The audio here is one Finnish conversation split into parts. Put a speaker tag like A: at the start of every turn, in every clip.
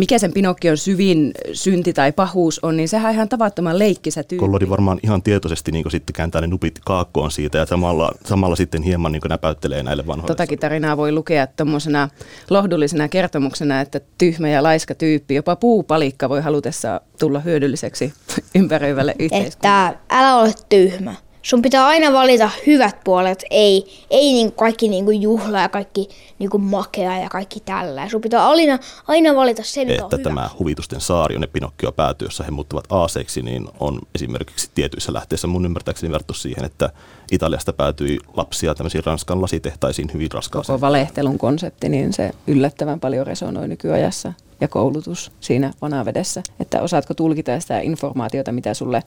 A: mikä sen Pinokkion syvin synti tai pahuus on, niin sehän on ihan tavattoman leikkisä tyyppi.
B: Kollodi varmaan ihan tietoisesti niin sitten kääntää ne nupit kaakkoon siitä ja samalla, samalla sitten hieman niin näpäyttelee näille vanhoille.
A: Totakin tarinaa voi lukea tuommoisena lohdullisena kertomuksena, että tyhmä ja laiska tyyppi, jopa puupalikka voi halutessa tulla hyödylliseksi ympäröivälle yhteiskunnalle.
C: Että älä ole tyhmä sun pitää aina valita hyvät puolet, ei, ei niin kaikki niin kuin juhla ja kaikki niin kuin makea ja kaikki tällä. Sun pitää aina, aina valita se, mikä
B: Että tämä hyvä. huvitusten saari, jonne Pinokkio päätyy, jossa he muuttuvat aaseiksi, niin on esimerkiksi tietyissä lähteissä mun ymmärtääkseni verrattu siihen, että Italiasta päätyi lapsia tämmöisiin Ranskan lasitehtaisiin hyvin raskaaseen.
A: Koko valehtelun konsepti, niin se yllättävän paljon resonoi nykyajassa ja koulutus siinä vanavedessä. Että osaatko tulkita sitä informaatiota, mitä sulle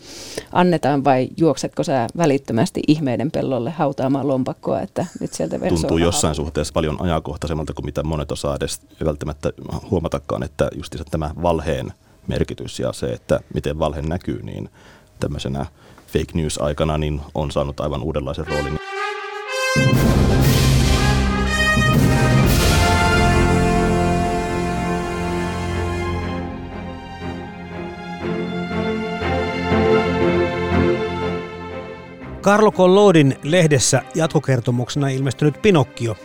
A: annetaan vai juoksetko sä välittömästi ihmeiden pellolle hautaamaan lompakkoa, että nyt sieltä
B: Tuntuu jossain suhteessa paljon ajankohtaisemmalta kuin mitä monet osaa edes välttämättä huomatakaan, että just tämä valheen merkitys ja se, että miten valhe näkyy, niin tämmöisenä fake news aikana niin on saanut aivan uudenlaisen roolin.
D: Carlo Collodin lehdessä jatkokertomuksena ilmestynyt Pinokkio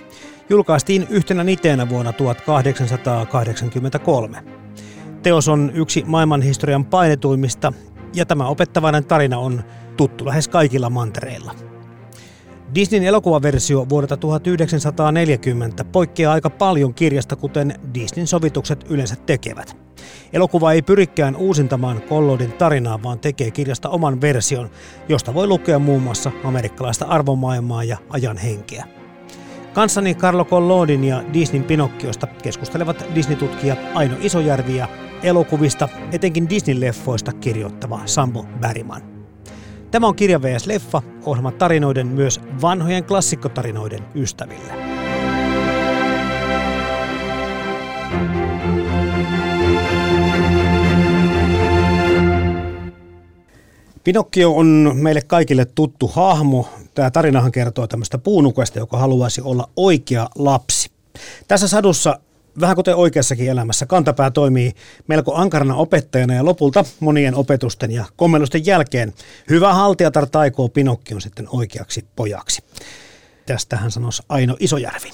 D: julkaistiin yhtenä niteenä vuonna 1883. Teos on yksi maailmanhistorian painetuimmista ja tämä opettavainen tarina on tuttu lähes kaikilla mantereilla. Disneyn elokuvaversio vuodelta 1940 poikkeaa aika paljon kirjasta, kuten Disneyn sovitukset yleensä tekevät. Elokuva ei pyrikään uusintamaan Collodin tarinaa, vaan tekee kirjasta oman version, josta voi lukea muun muassa amerikkalaista arvomaailmaa ja ajan henkeä. Kanssani Carlo Collodin ja Disneyn Pinokkiosta keskustelevat Disney-tutkija Aino Isojärvi ja elokuvista, etenkin Disney-leffoista kirjoittava Sambo Bergman. Tämä on Kirja vs. Leffa, ohjelma tarinoiden myös vanhojen klassikkotarinoiden ystäville. Pinokkio on meille kaikille tuttu hahmo. Tämä tarinahan kertoo tämmöistä puunukoista, joka haluaisi olla oikea lapsi. Tässä sadussa vähän kuten oikeassakin elämässä, kantapää toimii melko ankarana opettajana ja lopulta monien opetusten ja kommennusten jälkeen hyvä haltijatar taikoo Pinokkion sitten oikeaksi pojaksi. Tästä hän sanoisi Aino Isojärvi.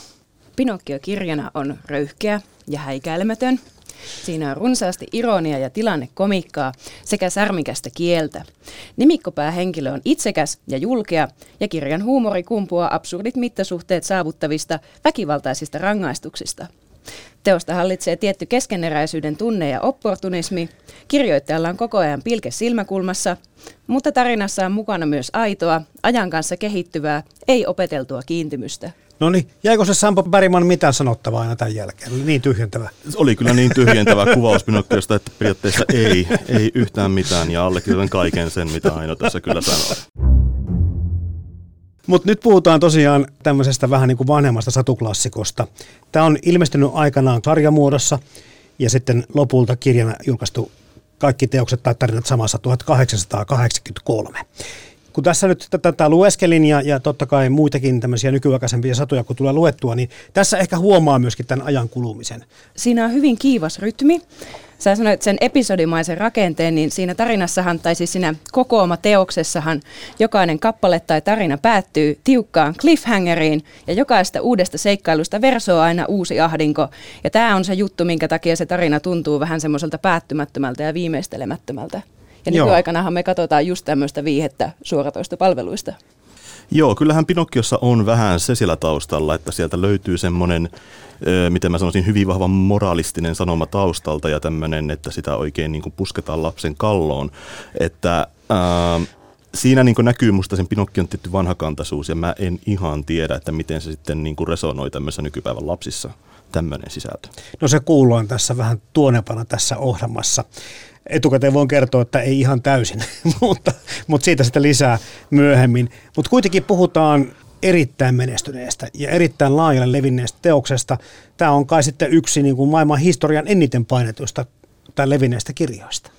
A: Pinokkio kirjana on röyhkeä ja häikäilemätön. Siinä on runsaasti ironia ja tilannekomikkaa sekä särmikästä kieltä. Nimikkopäähenkilö on itsekäs ja julkea ja kirjan huumori kumpuaa absurdit mittasuhteet saavuttavista väkivaltaisista rangaistuksista – Teosta hallitsee tietty keskeneräisyyden tunne ja opportunismi. Kirjoittajalla on koko ajan pilke silmäkulmassa, mutta tarinassa on mukana myös aitoa, ajan kanssa kehittyvää, ei opeteltua kiintymystä.
D: No niin, jäikö se Sampo Bergman mitään sanottavaa aina tämän jälkeen? Oli niin tyhjentävä.
B: Se oli kyllä niin tyhjentävä kuvaus Pinokkiosta, että periaatteessa ei, ei yhtään mitään ja allekirjoitan kaiken sen, mitä Aino tässä kyllä sanoi.
D: Mutta nyt puhutaan tosiaan tämmöisestä vähän niin kuin vanhemmasta satuklassikosta. Tämä on ilmestynyt aikanaan sarjamuodossa ja sitten lopulta kirjana julkaistu kaikki teokset tai tarinat samassa 1883. Kun tässä nyt tätä lueskelin ja, ja totta kai muitakin tämmöisiä nykyaikaisempia satuja, kun tulee luettua, niin tässä ehkä huomaa myöskin tämän ajan kulumisen.
A: Siinä on hyvin kiivas rytmi sä sanoit sen episodimaisen rakenteen, niin siinä tarinassahan, tai siis siinä kokooma teoksessahan, jokainen kappale tai tarina päättyy tiukkaan cliffhangeriin, ja jokaista uudesta seikkailusta versoo aina uusi ahdinko. Ja tämä on se juttu, minkä takia se tarina tuntuu vähän semmoiselta päättymättömältä ja viimeistelemättömältä. Ja nykyaikanahan me katsotaan just tämmöistä viihettä suoratoista palveluista.
B: Joo, kyllähän Pinokkiossa on vähän se siellä taustalla, että sieltä löytyy semmoinen, miten mä sanoisin, hyvin vahva moraalistinen sanoma taustalta ja tämmöinen, että sitä oikein niin kuin pusketaan lapsen kalloon. Että ää, siinä niin näkyy musta sen Pinokkion tietty vanhakantaisuus ja mä en ihan tiedä, että miten se sitten niin resonoi tämmöisessä nykypäivän lapsissa tämmöinen sisältö.
D: No se kuullaan tässä vähän tuonepana tässä ohjelmassa. etukäteen voin kertoa, että ei ihan täysin, mutta, mutta siitä sitten lisää myöhemmin. Mutta kuitenkin puhutaan erittäin menestyneestä ja erittäin laajalle levinneestä teoksesta. Tämä on kai sitten yksi niin kuin maailman historian eniten painetuista tai levinneistä kirjoista.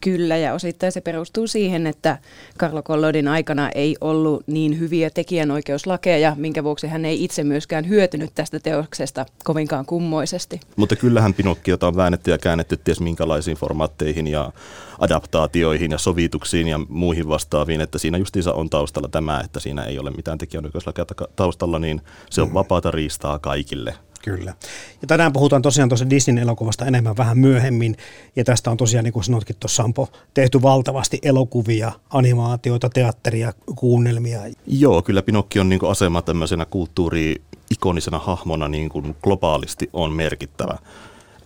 A: Kyllä, ja osittain se perustuu siihen, että Carlo Collodin aikana ei ollut niin hyviä tekijänoikeuslakeja, minkä vuoksi hän ei itse myöskään hyötynyt tästä teoksesta kovinkaan kummoisesti.
B: Mutta kyllähän Pinokkiota on väännetty ja käännetty ties minkälaisiin formaatteihin ja adaptaatioihin ja sovituksiin ja muihin vastaaviin, että siinä justiinsa on taustalla tämä, että siinä ei ole mitään tekijänoikeuslakeja taustalla, niin se on vapaata riistaa kaikille –
D: Kyllä. Ja tänään puhutaan tosiaan tuossa Disneyn elokuvasta enemmän vähän myöhemmin. Ja tästä on tosiaan, niin kuin sanotkin tuossa Sampo, tehty valtavasti elokuvia, animaatioita, teatteria, kuunnelmia.
B: Joo, kyllä Pinokkion niin asema tämmöisenä kulttuuri-ikonisena hahmona niin kuin globaalisti on merkittävä.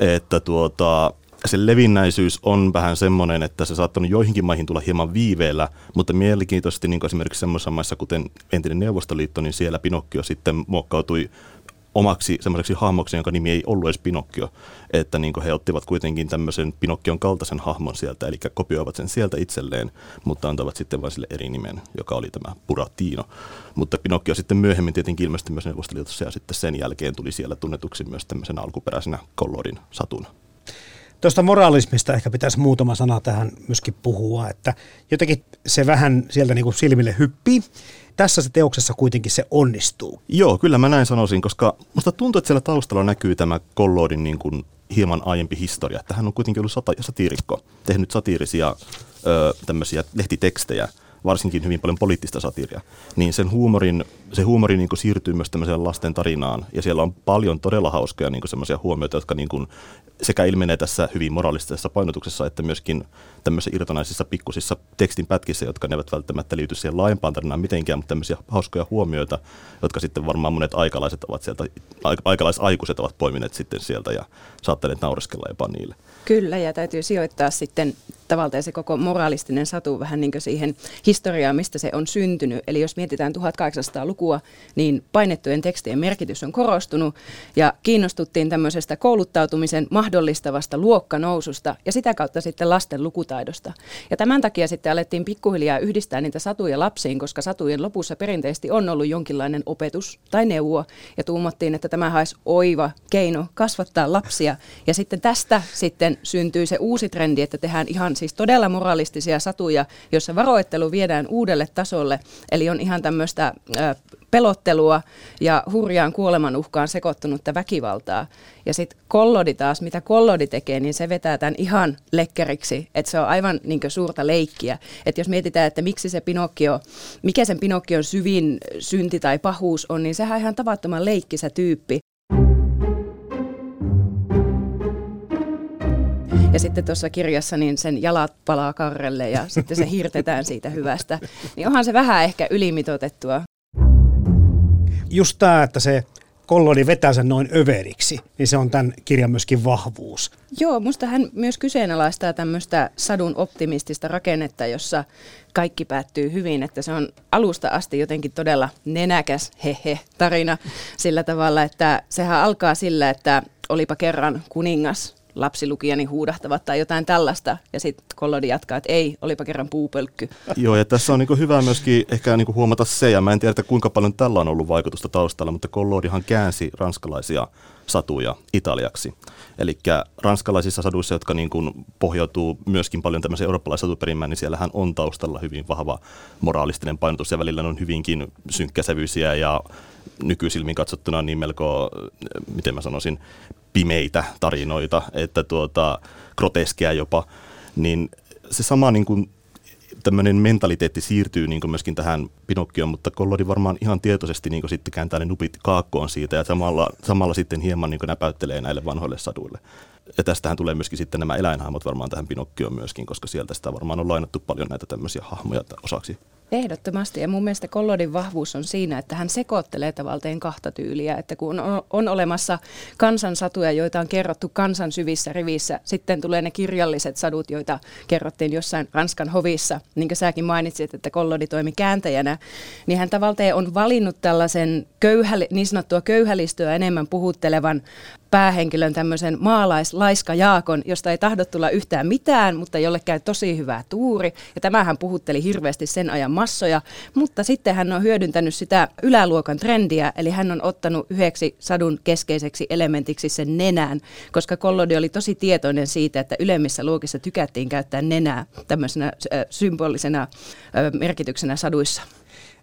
B: Että tuota, se levinnäisyys on vähän semmoinen, että se saattanut joihinkin maihin tulla hieman viiveellä, mutta mielenkiintoisesti niin esimerkiksi semmoisessa maissa kuten entinen Neuvostoliitto, niin siellä Pinokkio sitten muokkautui omaksi semmoiseksi hahmoksi, jonka nimi ei ollut edes Pinokkio, että niin he ottivat kuitenkin tämmöisen Pinokkion kaltaisen hahmon sieltä, eli kopioivat sen sieltä itselleen, mutta antavat sitten vain sille eri nimen, joka oli tämä Buratino. Mutta Pinokkio sitten myöhemmin tietenkin ilmestyi myös Neuvostoliitossa ja sitten sen jälkeen tuli siellä tunnetuksi myös tämmöisen alkuperäisenä Kollorin satuna.
D: Tuosta moraalismista ehkä pitäisi muutama sana tähän myöskin puhua, että jotenkin se vähän sieltä niin kuin silmille hyppii tässä se teoksessa kuitenkin se onnistuu.
B: Joo, kyllä mä näin sanoisin, koska musta tuntuu, että siellä taustalla näkyy tämä Kolloodin niin kuin hieman aiempi historia. Että hän on kuitenkin ollut sata- satiirikko, tehnyt satiirisia ö, tämmöisiä lehtitekstejä – varsinkin hyvin paljon poliittista satiria, niin sen huumorin, se huumori niin kuin siirtyy myös tämmöiseen lasten tarinaan. Ja siellä on paljon todella hauskoja niin semmoisia huomioita, jotka niin kuin sekä ilmenee tässä hyvin moraalistisessa painotuksessa, että myöskin tämmöisissä irtonaisissa pikkusissa tekstin pätkissä, jotka ne eivät välttämättä liity siihen laajempaan tarinaan mitenkään, mutta tämmöisiä hauskoja huomioita, jotka sitten varmaan monet aikalaiset ovat sieltä, aikalaisaikuiset ovat poimineet sitten sieltä ja saattaneet naureskella jopa niille.
A: Kyllä, ja täytyy sijoittaa sitten tavallaan se koko moraalistinen satu vähän niin siihen historiaan, mistä se on syntynyt. Eli jos mietitään 1800-lukua, niin painettujen tekstien merkitys on korostunut ja kiinnostuttiin tämmöisestä kouluttautumisen mahdollistavasta luokkanoususta ja sitä kautta sitten lasten lukutaidosta. Ja tämän takia sitten alettiin pikkuhiljaa yhdistää niitä satuja lapsiin, koska satujen lopussa perinteisesti on ollut jonkinlainen opetus tai neuvo ja tuumattiin, että tämä olisi oiva keino kasvattaa lapsia. Ja sitten tästä sitten syntyy se uusi trendi, että tehdään ihan siis todella moralistisia satuja, joissa varoittelu viedään uudelle tasolle. Eli on ihan tämmöistä pelottelua ja hurjaan kuolemanuhkaan sekoittunutta väkivaltaa. Ja sitten kollodi taas, mitä kollodi tekee, niin se vetää tämän ihan lekkeriksi, että se on aivan niin suurta leikkiä. Että jos mietitään, että miksi se Pinokkio, mikä sen Pinokkion syvin synti tai pahuus on, niin sehän on ihan tavattoman leikkisä tyyppi. Ja sitten tuossa kirjassa niin sen jalat palaa karrelle ja sitten se hirtetään siitä hyvästä. Niin onhan se vähän ehkä ylimitotettua.
D: Just tämä, että se kollodi vetää sen noin överiksi, niin se on tämän kirjan myöskin vahvuus.
A: Joo, musta hän myös kyseenalaistaa tämmöistä sadun optimistista rakennetta, jossa kaikki päättyy hyvin, että se on alusta asti jotenkin todella nenäkäs hehe tarina sillä tavalla, että sehän alkaa sillä, että olipa kerran kuningas lapsilukijani huudahtavat tai jotain tällaista. Ja sitten Kollodi jatkaa, että ei, olipa kerran puupölkky.
B: Joo, ja tässä on niinku hyvä myöskin ehkä niinku huomata se, ja mä en tiedä, kuinka paljon tällä on ollut vaikutusta taustalla, mutta Kollodihan käänsi ranskalaisia satuja italiaksi. Eli ranskalaisissa saduissa, jotka niin kuin pohjautuu myöskin paljon tämmöiseen eurooppalaisen satuperimään, niin siellähän on taustalla hyvin vahva moraalistinen painotus ja välillä on hyvinkin synkkäsävyisiä ja nykyisilmin katsottuna niin melko, miten mä sanoisin, pimeitä tarinoita, että tuota, groteskeja jopa, niin se sama niin kuin tämmöinen mentaliteetti siirtyy niin myöskin tähän Pinokkioon, mutta Kollodi varmaan ihan tietoisesti niin sitten kääntää ne nupit kaakkoon siitä ja samalla, samalla sitten hieman niin näpäyttelee näille vanhoille saduille. Ja tästähän tulee myöskin sitten nämä eläinhahmot varmaan tähän Pinokkioon myöskin, koska sieltä sitä varmaan on lainattu paljon näitä tämmöisiä hahmoja osaksi
A: Ehdottomasti. Ja mun mielestä Kollodin vahvuus on siinä, että hän sekoittelee tavallaan kahta tyyliä. Että kun on, on olemassa kansansatuja, joita on kerrottu kansan syvissä rivissä, sitten tulee ne kirjalliset sadut, joita kerrottiin jossain Ranskan hovissa. Niin kuin säkin mainitsit, että Kollodi toimi kääntäjänä, niin hän tavallaan on valinnut tällaisen köyhä, niin sanottua köyhälistöä enemmän puhuttelevan päähenkilön tämmöisen maalaislaiska Jaakon, josta ei tahdo tulla yhtään mitään, mutta jolle käy tosi hyvä tuuri. Ja tämähän puhutteli hirveästi sen ajan massoja, mutta sitten hän on hyödyntänyt sitä yläluokan trendiä, eli hän on ottanut yhdeksi sadun keskeiseksi elementiksi sen nenään, koska Kollodi oli tosi tietoinen siitä, että ylemmissä luokissa tykättiin käyttää nenää tämmöisenä symbolisena merkityksenä saduissa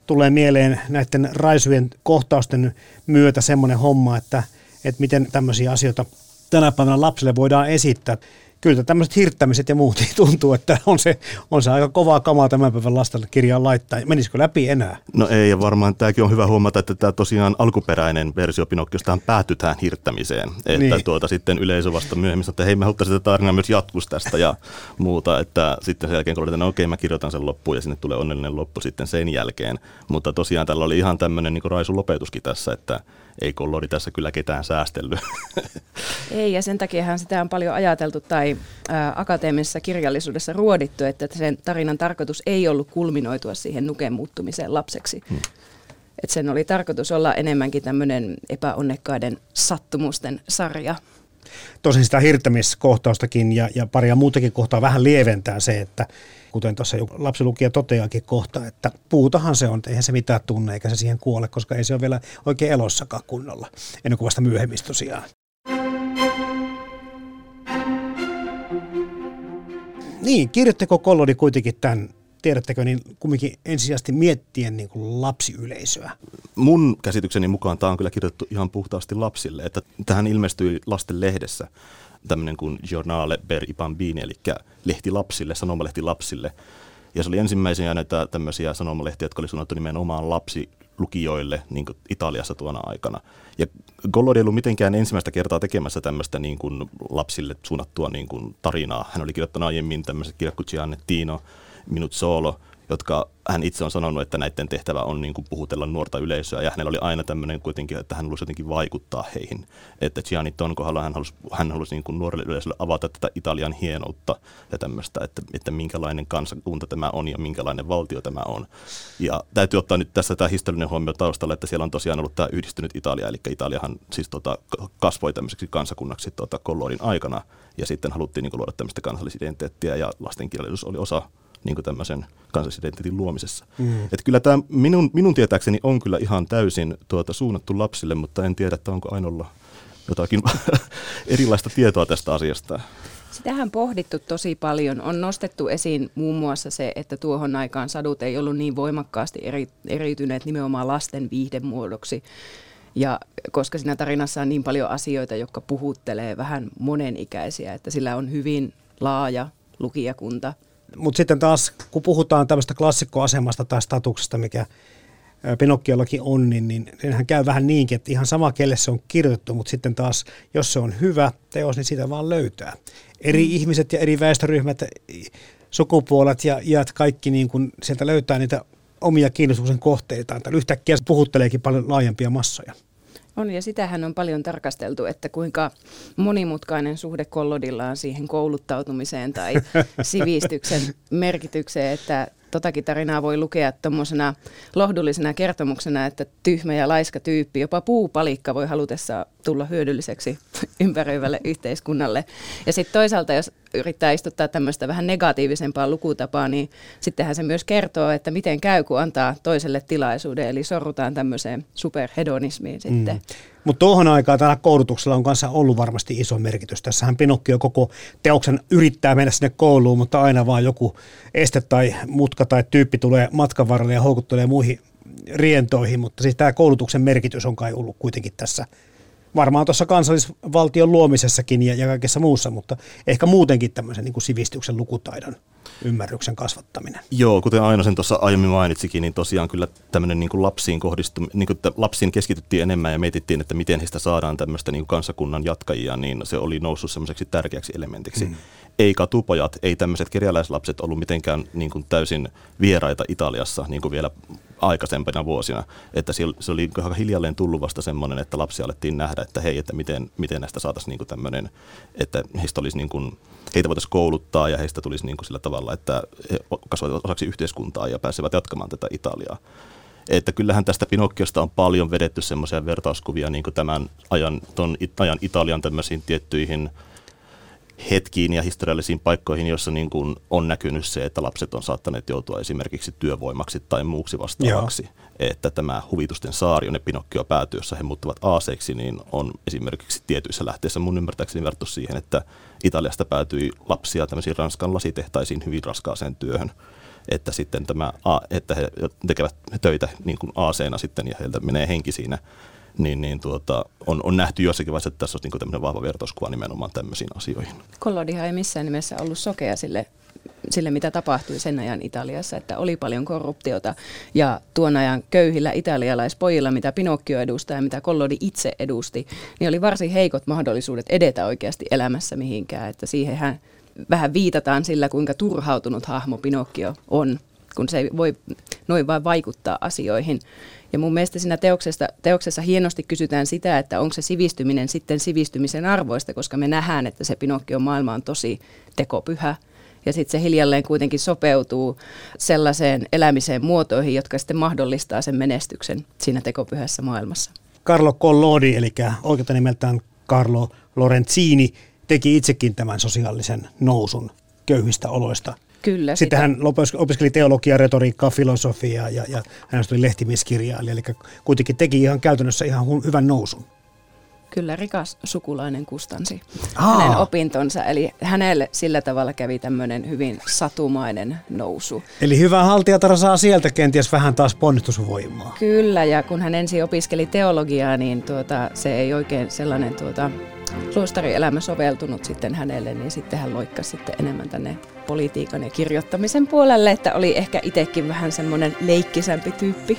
D: tulee mieleen näiden raisujen kohtausten myötä semmoinen homma, että, että miten tämmöisiä asioita tänä päivänä lapsille voidaan esittää kyllä tämmöiset hirttämiset ja muut niin tuntuu, että on se, on se aika kovaa kamaa tämän päivän lasten kirjaan laittaa. Menisikö läpi enää?
B: No ei, ja varmaan tämäkin on hyvä huomata, että tämä tosiaan alkuperäinen versio Pinokkiostahan päätyi tähän hirttämiseen. Että niin. tuota, sitten yleisö vasta myöhemmin että hei me haluttaisiin sitä tarinaa myös jatkus tästä ja muuta. Että sitten sen jälkeen kun että no okei mä kirjoitan sen loppuun ja sinne tulee onnellinen loppu sitten sen jälkeen. Mutta tosiaan tällä oli ihan tämmöinen niin raisu lopetuskin tässä, että ei kollori tässä kyllä ketään säästellyt.
A: Ei, ja sen takiahan sitä on paljon ajateltu tai ä, akateemisessa kirjallisuudessa ruodittu, että sen tarinan tarkoitus ei ollut kulminoitua siihen nuken muuttumiseen lapseksi. Hmm. Et sen oli tarkoitus olla enemmänkin tämmöinen epäonnekkaiden sattumusten sarja.
D: Tosin sitä hirttämiskohtaustakin ja, ja paria muutakin kohtaa vähän lieventää se, että kuten tuossa lapsilukija toteakin kohta, että puutahan se on, eihän se mitään tunne eikä se siihen kuole, koska ei se ole vielä oikein elossakaan kunnolla, ennen kuin vasta myöhemmin tosiaan. Niin, kirjoitteko Kollodi kuitenkin tämän tiedättekö, niin kumminkin ensisijaisesti miettien niin kuin lapsiyleisöä?
B: Mun käsitykseni mukaan tämä on kyllä kirjoitettu ihan puhtaasti lapsille, että tähän ilmestyi lasten lehdessä tämmöinen kuin Journale per i Bambini, eli lehti lapsille, sanomalehti lapsille. Ja se oli ensimmäisiä näitä tämmöisiä sanomalehtiä, jotka oli suunnattu nimenomaan lapsi lukijoille niin Italiassa tuona aikana. Ja Gollodi ei ollut mitenkään ensimmäistä kertaa tekemässä tämmöistä niin kuin lapsille suunnattua niin kuin tarinaa. Hän oli kirjoittanut aiemmin tämmöiset kirjat kuin Giannettino, Minut Solo, jotka hän itse on sanonut, että näiden tehtävä on niin kuin puhutella nuorta yleisöä ja hänellä oli aina tämmöinen kuitenkin, että hän halusi jotenkin vaikuttaa heihin. Että Gianni Ton kohdalla hän halusi, hän halusi niin kuin nuorelle yleisölle avata tätä Italian hienoutta ja tämmöistä, että, että minkälainen kansakunta tämä on ja minkälainen valtio tämä on. Ja täytyy ottaa nyt tässä tämä historiallinen huomio taustalla, että siellä on tosiaan ollut tämä yhdistynyt Italia, eli Italiahan siis tota, kasvoi tämmöiseksi kansakunnaksi tota, Kollorin aikana ja sitten haluttiin niin kuin, luoda tämmöistä kansallisidentiteettiä ja lastenkirjallisuus oli osa niin kuin tämmöisen kansallisidentiteetin luomisessa. Mm. Että kyllä tämä minun, minun tietääkseni on kyllä ihan täysin tuota, suunnattu lapsille, mutta en tiedä, että onko Ainolla jotakin erilaista tietoa tästä asiasta.
A: Sitähän pohdittu tosi paljon. On nostettu esiin muun muassa se, että tuohon aikaan sadut ei ollut niin voimakkaasti eri, eriytyneet nimenomaan lasten viihdemuodoksi. Ja koska siinä tarinassa on niin paljon asioita, jotka puhuttelee vähän monenikäisiä, että sillä on hyvin laaja lukijakunta –
D: mutta sitten taas, kun puhutaan tämmöistä klassikkoasemasta tai statuksesta, mikä Pinokkiollakin on, niin, niin hän käy vähän niinkin, että ihan sama kelle se on kirjoitettu, mutta sitten taas, jos se on hyvä teos, niin sitä vaan löytää. Eri mm. ihmiset ja eri väestöryhmät, sukupuolet ja iät, kaikki niin kun sieltä löytää niitä omia kiinnostuksen kohteitaan. Yhtäkkiä puhutteleekin paljon laajempia massoja.
A: On ja sitähän on paljon tarkasteltu, että kuinka monimutkainen suhde Kollodilla on siihen kouluttautumiseen tai sivistyksen merkitykseen, että totakin tarinaa voi lukea tuommoisena lohdullisena kertomuksena, että tyhmä ja laiska tyyppi, jopa puupalikka voi halutessa tulla hyödylliseksi ympäröivälle yhteiskunnalle. Ja sitten toisaalta, jos yrittää istuttaa tämmöistä vähän negatiivisempaa lukutapaa, niin sittenhän se myös kertoo, että miten käy, kun antaa toiselle tilaisuuden, eli sorrutaan tämmöiseen superhedonismiin sitten. Mm.
D: Mutta tuohon aikaan tällä koulutuksella on kanssa ollut varmasti iso merkitys. Tässähän Pinokkio koko teoksen yrittää mennä sinne kouluun, mutta aina vaan joku este tai mutka tai tyyppi tulee matkan varrelle ja houkuttelee muihin rientoihin, mutta siis tämä koulutuksen merkitys on kai ollut kuitenkin tässä varmaan tuossa kansallisvaltion luomisessakin ja, ja kaikessa muussa, mutta ehkä muutenkin tämmöisen niin kuin sivistyksen lukutaidon ymmärryksen kasvattaminen.
B: Joo, kuten Aino sen tuossa aiemmin mainitsikin, niin tosiaan kyllä tämmöinen niin kuin lapsiin kohdistum, niin kuin lapsiin keskityttiin enemmän ja mietittiin, että miten heistä saadaan tämmöistä niin kuin kansakunnan jatkajia, niin se oli noussut semmoiseksi tärkeäksi elementiksi. Mm. Ei katupojat, ei tämmöiset kerjäläislapset ollut mitenkään niin kuin täysin vieraita Italiassa, niin kuin vielä aikaisempina vuosina. Että se oli aika hiljalleen tullut vasta semmoinen, että lapsia alettiin nähdä, että hei, että miten, miten näistä saataisiin niin tämmöinen, että heistä olisi niin kuin, heitä voitaisiin kouluttaa ja heistä tulisi niin kuin sillä tavalla, että he kasvavat osaksi yhteiskuntaa ja pääsevät jatkamaan tätä Italiaa. Että kyllähän tästä Pinokkiosta on paljon vedetty semmoisia vertauskuvia niin kuin tämän ajan, ton ajan Italian tämmöisiin tiettyihin hetkiin ja historiallisiin paikkoihin, joissa niin kuin on näkynyt se, että lapset on saattaneet joutua esimerkiksi työvoimaksi tai muuksi vastaavaksi. Joo. Että tämä huvitusten saari, jonne Pinokkio päätyy, jossa he muuttuvat aaseiksi, niin on esimerkiksi tietyissä lähteissä mun ymmärtääkseni verrattu siihen, että Italiasta päätyi lapsia tämmöisiin Ranskan lasitehtaisiin hyvin raskaaseen työhön että sitten tämä, että he tekevät töitä niin kuin aaseena sitten ja heiltä menee henki siinä niin, niin tuota, on, on nähty jossakin vaiheessa, että tässä on niin tämmöinen vahva vertauskuva nimenomaan tämmöisiin asioihin.
A: Kollodihan ei missään nimessä ollut sokea sille, sille, mitä tapahtui sen ajan Italiassa, että oli paljon korruptiota. Ja tuon ajan köyhillä italialaispojilla, mitä Pinokkio edustaa ja mitä Kollodi itse edusti, niin oli varsin heikot mahdollisuudet edetä oikeasti elämässä mihinkään, että siihen vähän viitataan sillä, kuinka turhautunut hahmo Pinokkio on, kun se ei voi noin vain vaikuttaa asioihin. Ja mun mielestä siinä teoksessa, teoksessa hienosti kysytään sitä, että onko se sivistyminen sitten sivistymisen arvoista, koska me nähdään, että se Pinokkion maailma on tosi tekopyhä. Ja sitten se hiljalleen kuitenkin sopeutuu sellaiseen elämiseen muotoihin, jotka sitten mahdollistaa sen menestyksen siinä tekopyhässä maailmassa.
D: Carlo Collodi, eli oikeutta nimeltään Carlo Lorenzini, teki itsekin tämän sosiaalisen nousun köyhistä oloista
A: Kyllä.
D: Sitten sitä. hän opiskeli teologiaa, retoriikkaa, filosofiaa ja, ja hän tuli lehtimieskirjailija, eli kuitenkin teki ihan käytännössä ihan hyvän nousun.
A: Kyllä, rikas sukulainen kustansi Aa. hänen opintonsa, eli hänelle sillä tavalla kävi tämmöinen hyvin satumainen nousu.
D: Eli hyvä haltijatar saa sieltä kenties vähän taas ponnistusvoimaa.
A: Kyllä, ja kun hän ensin opiskeli teologiaa, niin tuota, se ei oikein sellainen tuota, luostarielämä soveltunut sitten hänelle, niin sitten hän loikkasi sitten enemmän tänne politiikan ja kirjoittamisen puolelle, että oli ehkä itsekin vähän semmoinen leikkisämpi tyyppi.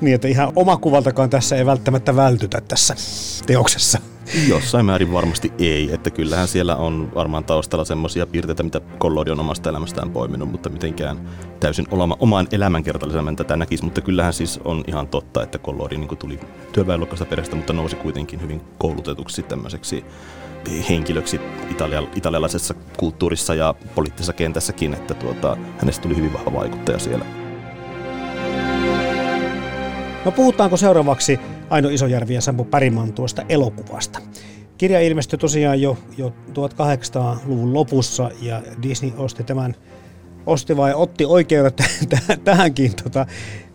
D: Niin, että ihan omakuvaltakaan tässä ei välttämättä vältytä tässä teoksessa.
B: Jossain määrin varmasti ei, että kyllähän siellä on varmaan taustalla semmoisia piirteitä, mitä Kollodi on omasta elämästään poiminut, mutta mitenkään täysin olema, omaan elämänkertallisemmin tätä näkisi, mutta kyllähän siis on ihan totta, että Kollodi niin tuli työväenluokkaista perästä, mutta nousi kuitenkin hyvin koulutetuksi tämmöiseksi henkilöksi italia, italialaisessa kulttuurissa ja poliittisessa kentässäkin, että tuota, hänestä tuli hyvin vahva vaikuttaja siellä.
D: No puhutaanko seuraavaksi Aino Isojärvi ja Sampo Päriman tuosta elokuvasta? Kirja ilmestyi tosiaan jo, jo 1800-luvun lopussa ja Disney osti tämän osti vai otti oikeudet tähänkin tota,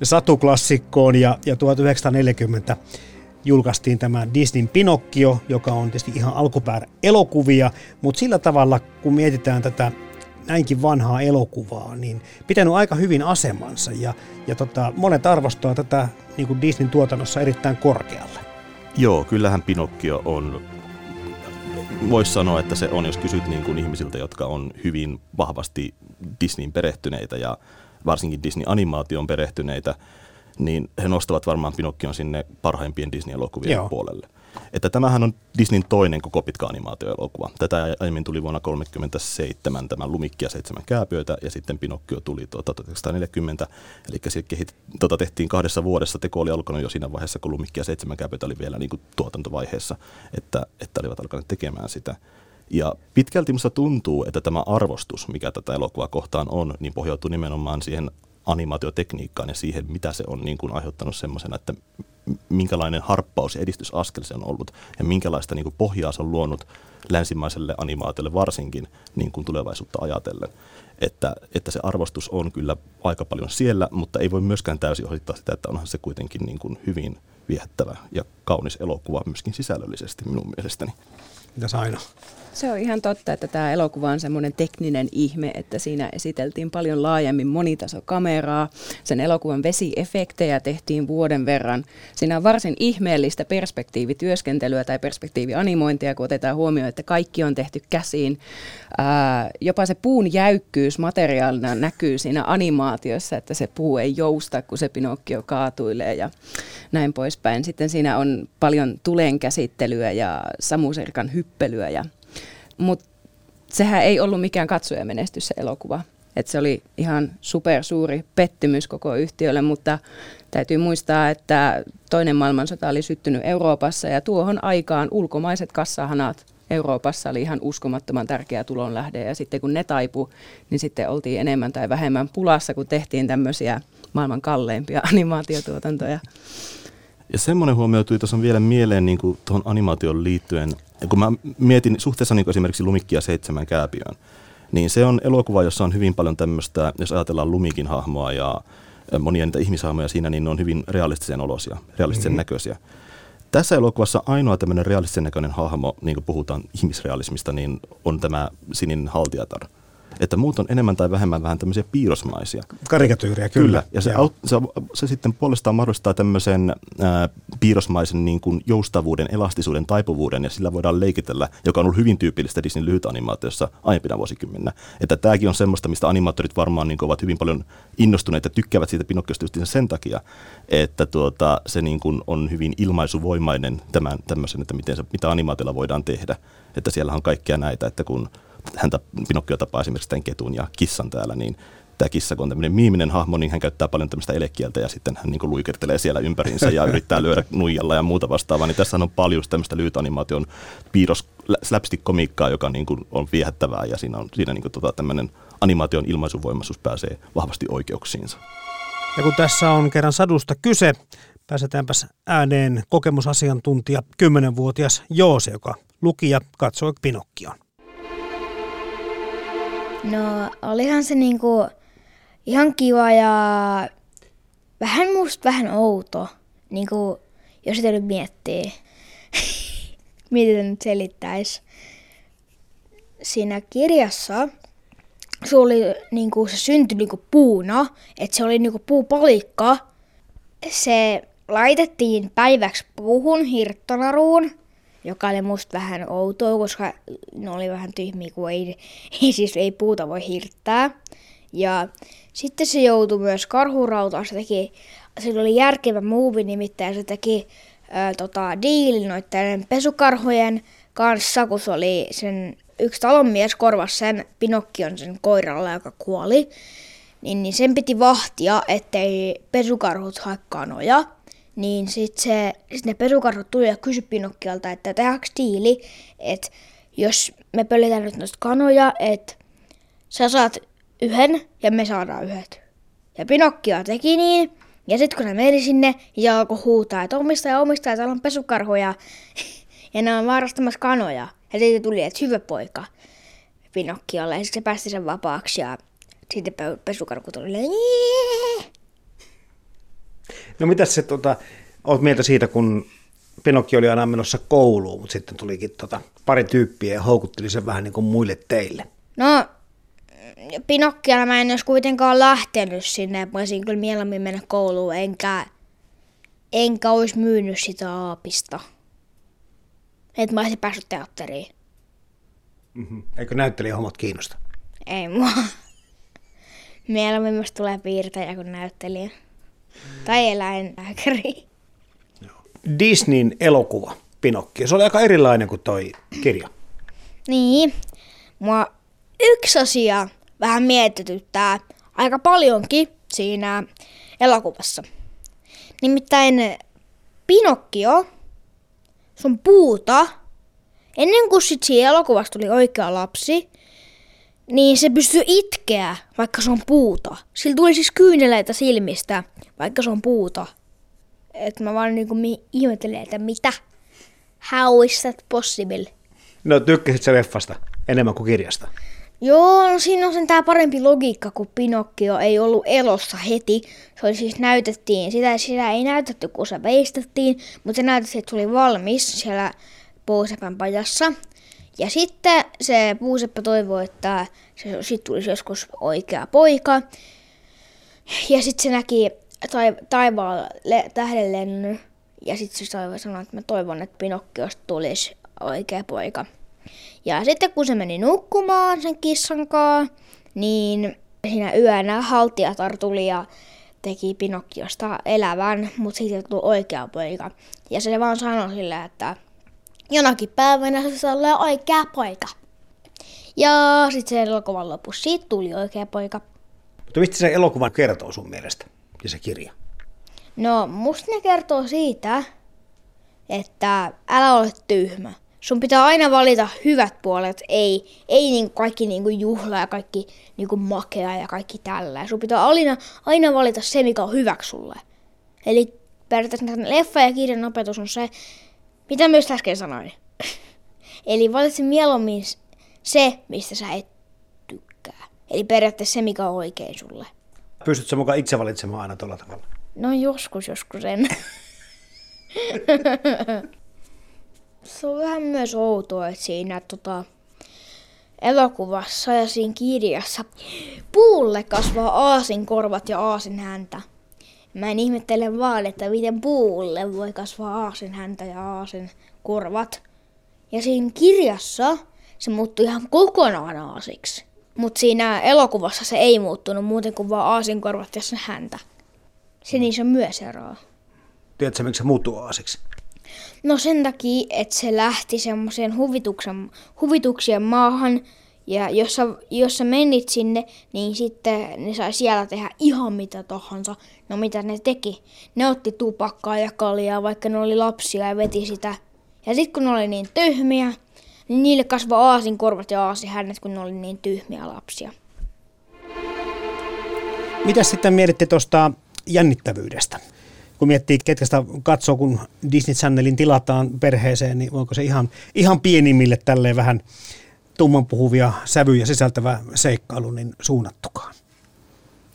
D: satuklassikkoon ja, ja 1940 julkaistiin tämä Disneyn Pinokkio, joka on tietysti ihan alkupäärä elokuvia, mutta sillä tavalla, kun mietitään tätä näinkin vanhaa elokuvaa, niin pitänyt aika hyvin asemansa ja, ja tota, monet arvostaa tätä niin kuin Disneyn tuotannossa erittäin korkealle.
B: Joo, kyllähän Pinokkio on, voisi sanoa, että se on, jos kysyt niin kuin ihmisiltä, jotka on hyvin vahvasti Disneyn perehtyneitä ja varsinkin Disney-animaation perehtyneitä, niin he nostavat varmaan Pinokkion sinne parhaimpien Disney-elokuvien Joo. puolelle. Että tämähän on Disneyn toinen koko pitkä animaatioelokuva. Tätä aiemmin tuli vuonna 1937 tämä Lumikki ja seitsemän kääpiöitä ja sitten Pinokkio tuli tuota 1940. Eli kehit, tuota tehtiin kahdessa vuodessa. Teko oli alkanut jo siinä vaiheessa, kun Lumikki ja seitsemän kääpiöitä oli vielä niin kuin tuotantovaiheessa, että, että olivat alkaneet tekemään sitä. Ja pitkälti minusta tuntuu, että tämä arvostus, mikä tätä elokuvaa kohtaan on, niin pohjautuu nimenomaan siihen animaatiotekniikkaan ja siihen, mitä se on niin kuin aiheuttanut semmoisena, että minkälainen harppaus ja edistysaskel se on ollut ja minkälaista niin kuin pohjaa se on luonut länsimaiselle animaatiolle varsinkin niin kuin tulevaisuutta ajatellen. Että, että se arvostus on kyllä aika paljon siellä, mutta ei voi myöskään täysin ohittaa sitä, että onhan se kuitenkin niin kuin hyvin viehättävä ja kaunis elokuva myöskin sisällöllisesti minun mielestäni.
D: Mitäs aina?
A: Se on ihan totta, että tämä elokuva on semmoinen tekninen ihme, että siinä esiteltiin paljon laajemmin monitasokameraa. Sen elokuvan vesiefektejä tehtiin vuoden verran. Siinä on varsin ihmeellistä perspektiivityöskentelyä tai perspektiivianimointia, kun otetaan huomioon, että kaikki on tehty käsiin. Ää, jopa se puun jäykkyys materiaalina näkyy siinä animaatiossa, että se puu ei jousta, kun se Pinokkio kaatuilee ja näin poispäin. Sitten siinä on paljon tulen käsittelyä ja samuserkan hyppelyä ja mutta sehän ei ollut mikään katsojamenestys se elokuva. Et se oli ihan supersuuri pettymys koko yhtiölle, mutta täytyy muistaa, että toinen maailmansota oli syttynyt Euroopassa ja tuohon aikaan ulkomaiset kassahanat Euroopassa oli ihan uskomattoman tärkeä tulonlähde ja sitten kun ne taipu, niin sitten oltiin enemmän tai vähemmän pulassa, kun tehtiin tämmöisiä maailman kalleimpia animaatiotuotantoja.
B: Ja semmoinen huomio tuli tuossa vielä mieleen niin kuin tuohon animaation liittyen, kun mä mietin suhteessa niin kuin esimerkiksi Lumikkia seitsemän kääpiön, niin se on elokuva, jossa on hyvin paljon tämmöistä, jos ajatellaan Lumikin hahmoa ja monia niitä ihmishahmoja siinä, niin ne on hyvin realistisen olosia, realistisen mm-hmm. näköisiä. Tässä elokuvassa ainoa tämmöinen realistisen näköinen hahmo, niin kuin puhutaan ihmisrealismista, niin on tämä sininen haltijatar että muut on enemmän tai vähemmän vähän tämmöisiä piirrosmaisia.
D: Karikatyyriä, kyllä. kyllä.
B: Ja se, aut, se, se sitten puolestaan mahdollistaa tämmöisen ää, piirrosmaisen niin kuin joustavuuden, elastisuuden, taipuvuuden, ja sillä voidaan leikitellä, joka on ollut hyvin tyypillistä Disney lyhytanimaatiossa aiempina vuosikymmenä. Että tämäkin on semmoista, mistä animaattorit varmaan niin kuin, ovat hyvin paljon innostuneet ja tykkäävät siitä Pinokkiosta sen takia, että tuota, se niin kuin on hyvin ilmaisuvoimainen tämän, tämmöisen, että miten se, mitä animaatiolla voidaan tehdä. Että siellä on kaikkea näitä, että kun häntä Pinokkio tapaa esimerkiksi tämän ketun ja kissan täällä, niin tämä kissa, kun on tämmöinen miiminen hahmo, niin hän käyttää paljon tämmöistä elekieltä ja sitten hän niin luikertelee siellä ympäriinsä ja yrittää lyödä nuijalla ja muuta vastaavaa. Niin tässä on paljon tämmöistä lyhytanimaation piirros slapstick-komiikkaa, joka niin kuin on viehättävää ja siinä, on, siinä niin kuin tota tämmöinen animaation ilmaisuvoimaisuus pääsee vahvasti oikeuksiinsa.
D: Ja kun tässä on kerran sadusta kyse, pääsetäänpäs ääneen kokemusasiantuntija, kymmenenvuotias Joose, joka luki ja katsoi Pinokkion.
C: No olihan se niinku ihan kiva ja vähän musta vähän outo, niinku, jos sitä nyt miettii. Miten nyt selittäis. Siinä kirjassa se oli niinku, se syntyi niinku puuna, että se oli niinku puupalikka. Se laitettiin päiväksi puuhun hirttonaruun joka oli musta vähän outoa, koska ne oli vähän tyhmiä, kun ei, ei, siis ei puuta voi hirttää. Ja sitten se joutui myös karhurautaan, se teki, sillä oli järkevä muuvi nimittäin, se teki ää, tota, diilin noiden pesukarhojen kanssa, kun se oli sen yksi talonmies korvasi sen Pinokkion sen koiralla, joka kuoli. Niin, niin sen piti vahtia, ettei pesukarhut hae kanoja niin sitten sit ne pesukarhut tuli ja kysyi Pinokkiolta, että tehdäänkö tiili, että jos me pöllitään nyt noista kanoja, että sä saat yhden ja me saadaan yhdet. Ja Pinokkio teki niin, ja sitten kun ne meni sinne ja alkoi huutaa, että omistaja, omistaja, täällä on pesukarhoja, ja ne on varastamassa kanoja. Ja sitten tuli, että hyvä poika Pinokkiolle, ja sitten se päästi sen vapaaksi, ja sitten pesukarhu tuli!
D: No mitä se, tota, oot mieltä siitä, kun Pinokki oli aina menossa kouluun, mutta sitten tulikin tota, pari tyyppiä ja houkutteli sen vähän niin kuin muille teille?
C: No, Pinokkialla mä en olisi kuitenkaan lähtenyt sinne, mä olisin kyllä mieluummin mennä kouluun, enkä, enkä olisi myynyt sitä aapista. Että mä olisin päässyt teatteriin.
D: Mm-hmm. Eikö hommat kiinnosta?
C: Ei mua. Mieluummin musta tulee piirtäjä kuin näyttelijä. Tai eläinlääkäri.
D: Disneyn elokuva Pinokki. Se oli aika erilainen kuin toi kirja.
C: Niin. Mua yksi asia vähän mietityttää aika paljonkin siinä elokuvassa. Nimittäin Pinokkio, sun puuta, ennen kuin sit siinä elokuvassa tuli oikea lapsi, niin se pystyy itkeä, vaikka se on puuta. Sillä tuli siis kyyneleitä silmistä, vaikka se on puuta. Et mä vaan niinku ihmettelen, että mitä? How is that possible?
D: No tykkäsit sä leffasta enemmän kuin kirjasta?
C: Joo, no siinä on sen tää parempi logiikka, kun Pinokkio ei ollut elossa heti. Se oli siis näytettiin, sitä, sitä ei näytetty, kun se veistettiin, mutta se näytettiin, että se oli valmis siellä Pousepän pajassa. Ja sitten se Puuseppä toivoi, että se sit tulisi joskus oikea poika. Ja sitten se näki tai, taivaalla tähdenlennyn. Ja sitten se toivoi sanoa, että mä toivon, että Pinokkiosta tulisi oikea poika. Ja sitten kun se meni nukkumaan sen kissan kanssa, niin siinä yönä haltijatar tuli ja teki Pinokkiosta elävän, mutta siitä tuli oikea poika. Ja se vaan sanoi sille, että jonakin päivänä se saa olla oikea poika. Ja sitten se elokuvan lopussa siitä tuli oikea poika.
D: Mutta mistä se elokuva kertoo sun mielestä ja se kirja?
C: No musta ne kertoo siitä, että älä ole tyhmä. sun pitää aina valita hyvät puolet, ei, ei niin kaikki niin kuin juhla ja kaikki niin kuin makea ja kaikki tällä. Sun pitää aina, aina valita se, mikä on hyväksi sulle. Eli periaatteessa leffa ja kirjan opetus on se, mitä myös äsken sanoin. Eli valitse mieluummin se, mistä sä et tykkää. Eli periaatteessa se, mikä on oikein sulle.
D: Pystytkö mukaan itse valitsemaan aina tuolla tavalla?
C: No joskus, joskus en. se on vähän myös outoa, että siinä tota, elokuvassa ja siinä kirjassa puulle kasvaa aasin korvat ja aasin häntä. Mä en ihmettele vaan, että miten puulle voi kasvaa aasin häntä ja aasin korvat. Ja siinä kirjassa se muuttui ihan kokonaan aasiksi. Mutta siinä elokuvassa se ei muuttunut muuten kuin vaan aasinkorvat ja sen häntä. Se niissä on myös eroa.
D: Tiedätkö, miksi se muuttuu aasiksi?
C: No sen takia, että se lähti semmoiseen huvituksen, huvituksien maahan, ja jos sä, jos sä menit sinne, niin sitten ne sai siellä tehdä ihan mitä tahansa. No mitä ne teki? Ne otti tupakkaa ja kaljaa, vaikka ne oli lapsia ja veti sitä. Ja sitten kun ne oli niin tyhmiä, niin niille kasvoi aasin korvat ja hänet, kun ne oli niin tyhmiä lapsia.
D: Mitä sitten mietitte tuosta jännittävyydestä? Kun miettii, ketkä sitä katsoo, kun Disney Channelin tilataan perheeseen, niin onko se ihan, ihan pienimmille tälleen vähän tumman puhuvia sävyjä sisältävä seikkailu niin suunnattukaan?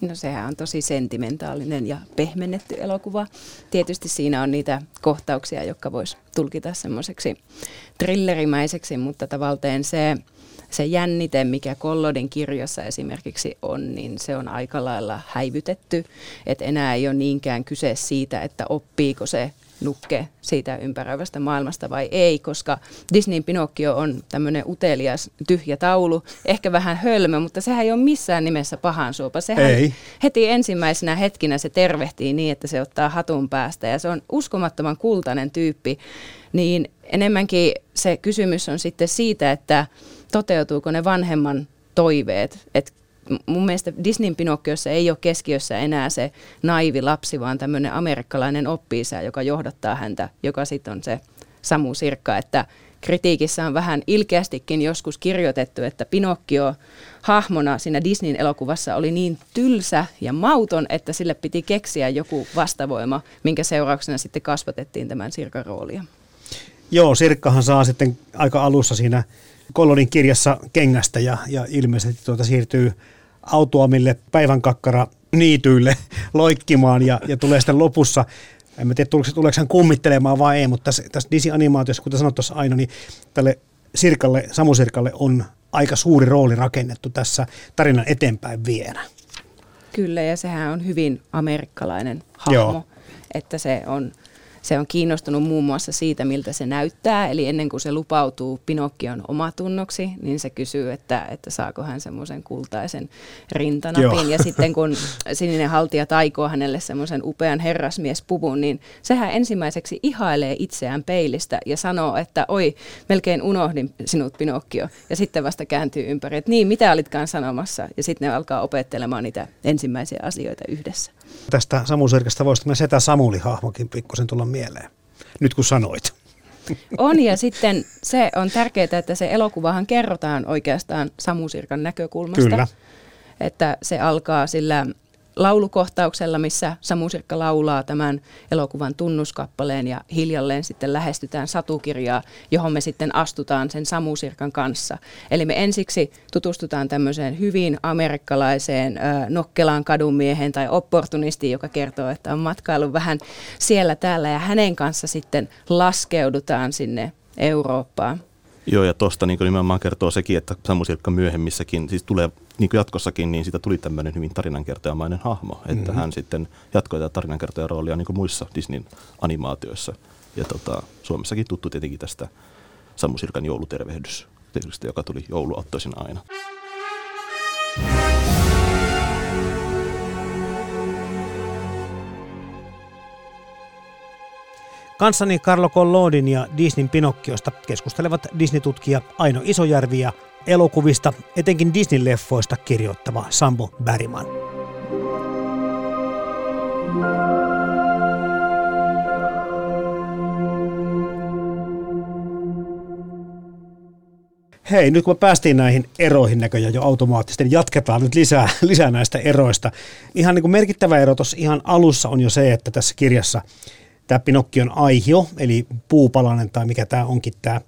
A: No sehän on tosi sentimentaalinen ja pehmennetty elokuva. Tietysti siinä on niitä kohtauksia, jotka vois tulkita semmoiseksi thrillerimäiseksi, mutta tavallaan se, se jännite, mikä Kollodin kirjassa esimerkiksi on, niin se on aika lailla häivytetty. Että enää ei ole niinkään kyse siitä, että oppiiko se nukke siitä ympäröivästä maailmasta vai ei, koska Disneyn Pinocchio on tämmöinen utelias, tyhjä taulu, ehkä vähän hölmö, mutta sehän ei ole missään nimessä pahan suopa. Sehän ei. heti ensimmäisenä hetkinä se tervehtii niin, että se ottaa hatun päästä ja se on uskomattoman kultainen tyyppi, niin enemmänkin se kysymys on sitten siitä, että toteutuuko ne vanhemman toiveet, että mun mielestä Disneyn Pinokkiossa ei ole keskiössä enää se naivi lapsi, vaan tämmöinen amerikkalainen oppi joka johdattaa häntä, joka sitten on se Samu Sirkka, että kritiikissä on vähän ilkeästikin joskus kirjoitettu, että Pinokkio hahmona siinä Disneyn elokuvassa oli niin tylsä ja mauton, että sille piti keksiä joku vastavoima, minkä seurauksena sitten kasvatettiin tämän Sirkan roolia.
D: Joo, Sirkkahan saa sitten aika alussa siinä Kollonin kirjassa kengästä ja, ja ilmeisesti tuota siirtyy autoamille päivän kakkara niityille loikkimaan ja, ja tulee sitten lopussa en mä tiedä, tuleeko, tuleeko hän kummittelemaan vai ei, mutta tässä, tässä Disney-animaatiossa, kuten sanoit tuossa Aino, niin tälle Sirkalle, Samu Sirkalle on aika suuri rooli rakennettu tässä tarinan eteenpäin vienä.
A: Kyllä, ja sehän on hyvin amerikkalainen hahmo, Joo. että se on se on kiinnostunut muun muassa siitä, miltä se näyttää. Eli ennen kuin se lupautuu Pinokkion omatunnoksi, niin se kysyy, että, että saako hän semmoisen kultaisen rintanapin. Joo. Ja sitten kun sininen haltija taikoo hänelle semmoisen upean herrasmiespuvun, niin sehän ensimmäiseksi ihailee itseään peilistä ja sanoo, että oi, melkein unohdin sinut Pinokkio. Ja sitten vasta kääntyy ympäri, että niin, mitä olitkaan sanomassa? Ja sitten ne alkaa opettelemaan niitä ensimmäisiä asioita yhdessä.
D: Tästä Samu Sirkasta voisi tämä Setä Samuli-hahmokin pikkusen tulla mieleen, nyt kun sanoit.
A: On ja sitten se on tärkeää, että se elokuvahan kerrotaan oikeastaan Samu Sirkan näkökulmasta.
D: Kyllä.
A: Että se alkaa sillä laulukohtauksella, missä Samu Sirkka laulaa tämän elokuvan tunnuskappaleen ja hiljalleen sitten lähestytään satukirjaa, johon me sitten astutaan sen Samu Sirkan kanssa. Eli me ensiksi tutustutaan tämmöiseen hyvin amerikkalaiseen äh, nokkelaan kadunmiehen tai opportunistiin, joka kertoo, että on matkailu vähän siellä täällä ja hänen kanssa sitten laskeudutaan sinne Eurooppaan.
B: Joo, ja tuosta niin nimenomaan kertoo sekin, että Samu Sirkka myöhemmissäkin, siis tulee niin jatkossakin, niin siitä tuli tämmöinen hyvin tarinankertojamainen hahmo, mm-hmm. että hän sitten jatkoi tätä tarinankertojan roolia niin muissa Disneyn animaatioissa. Ja tota, Suomessakin tuttu tietenkin tästä Samu Sirkan joulutervehdys, joka tuli jouluottoisin aina.
D: Kanssani Carlo Collodin ja Disneyn Pinokkiosta keskustelevat Disney-tutkija Aino Isojärvi ja elokuvista, etenkin Disney-leffoista kirjoittava Sambo Bergman. Hei, nyt kun me päästiin näihin eroihin näköjään jo automaattisesti, niin jatketaan nyt lisää, lisää näistä eroista. Ihan niin kuin merkittävä ero tuossa ihan alussa on jo se, että tässä kirjassa tämä Pinokkion aihio, eli puupalanen tai mikä tämä onkin tämä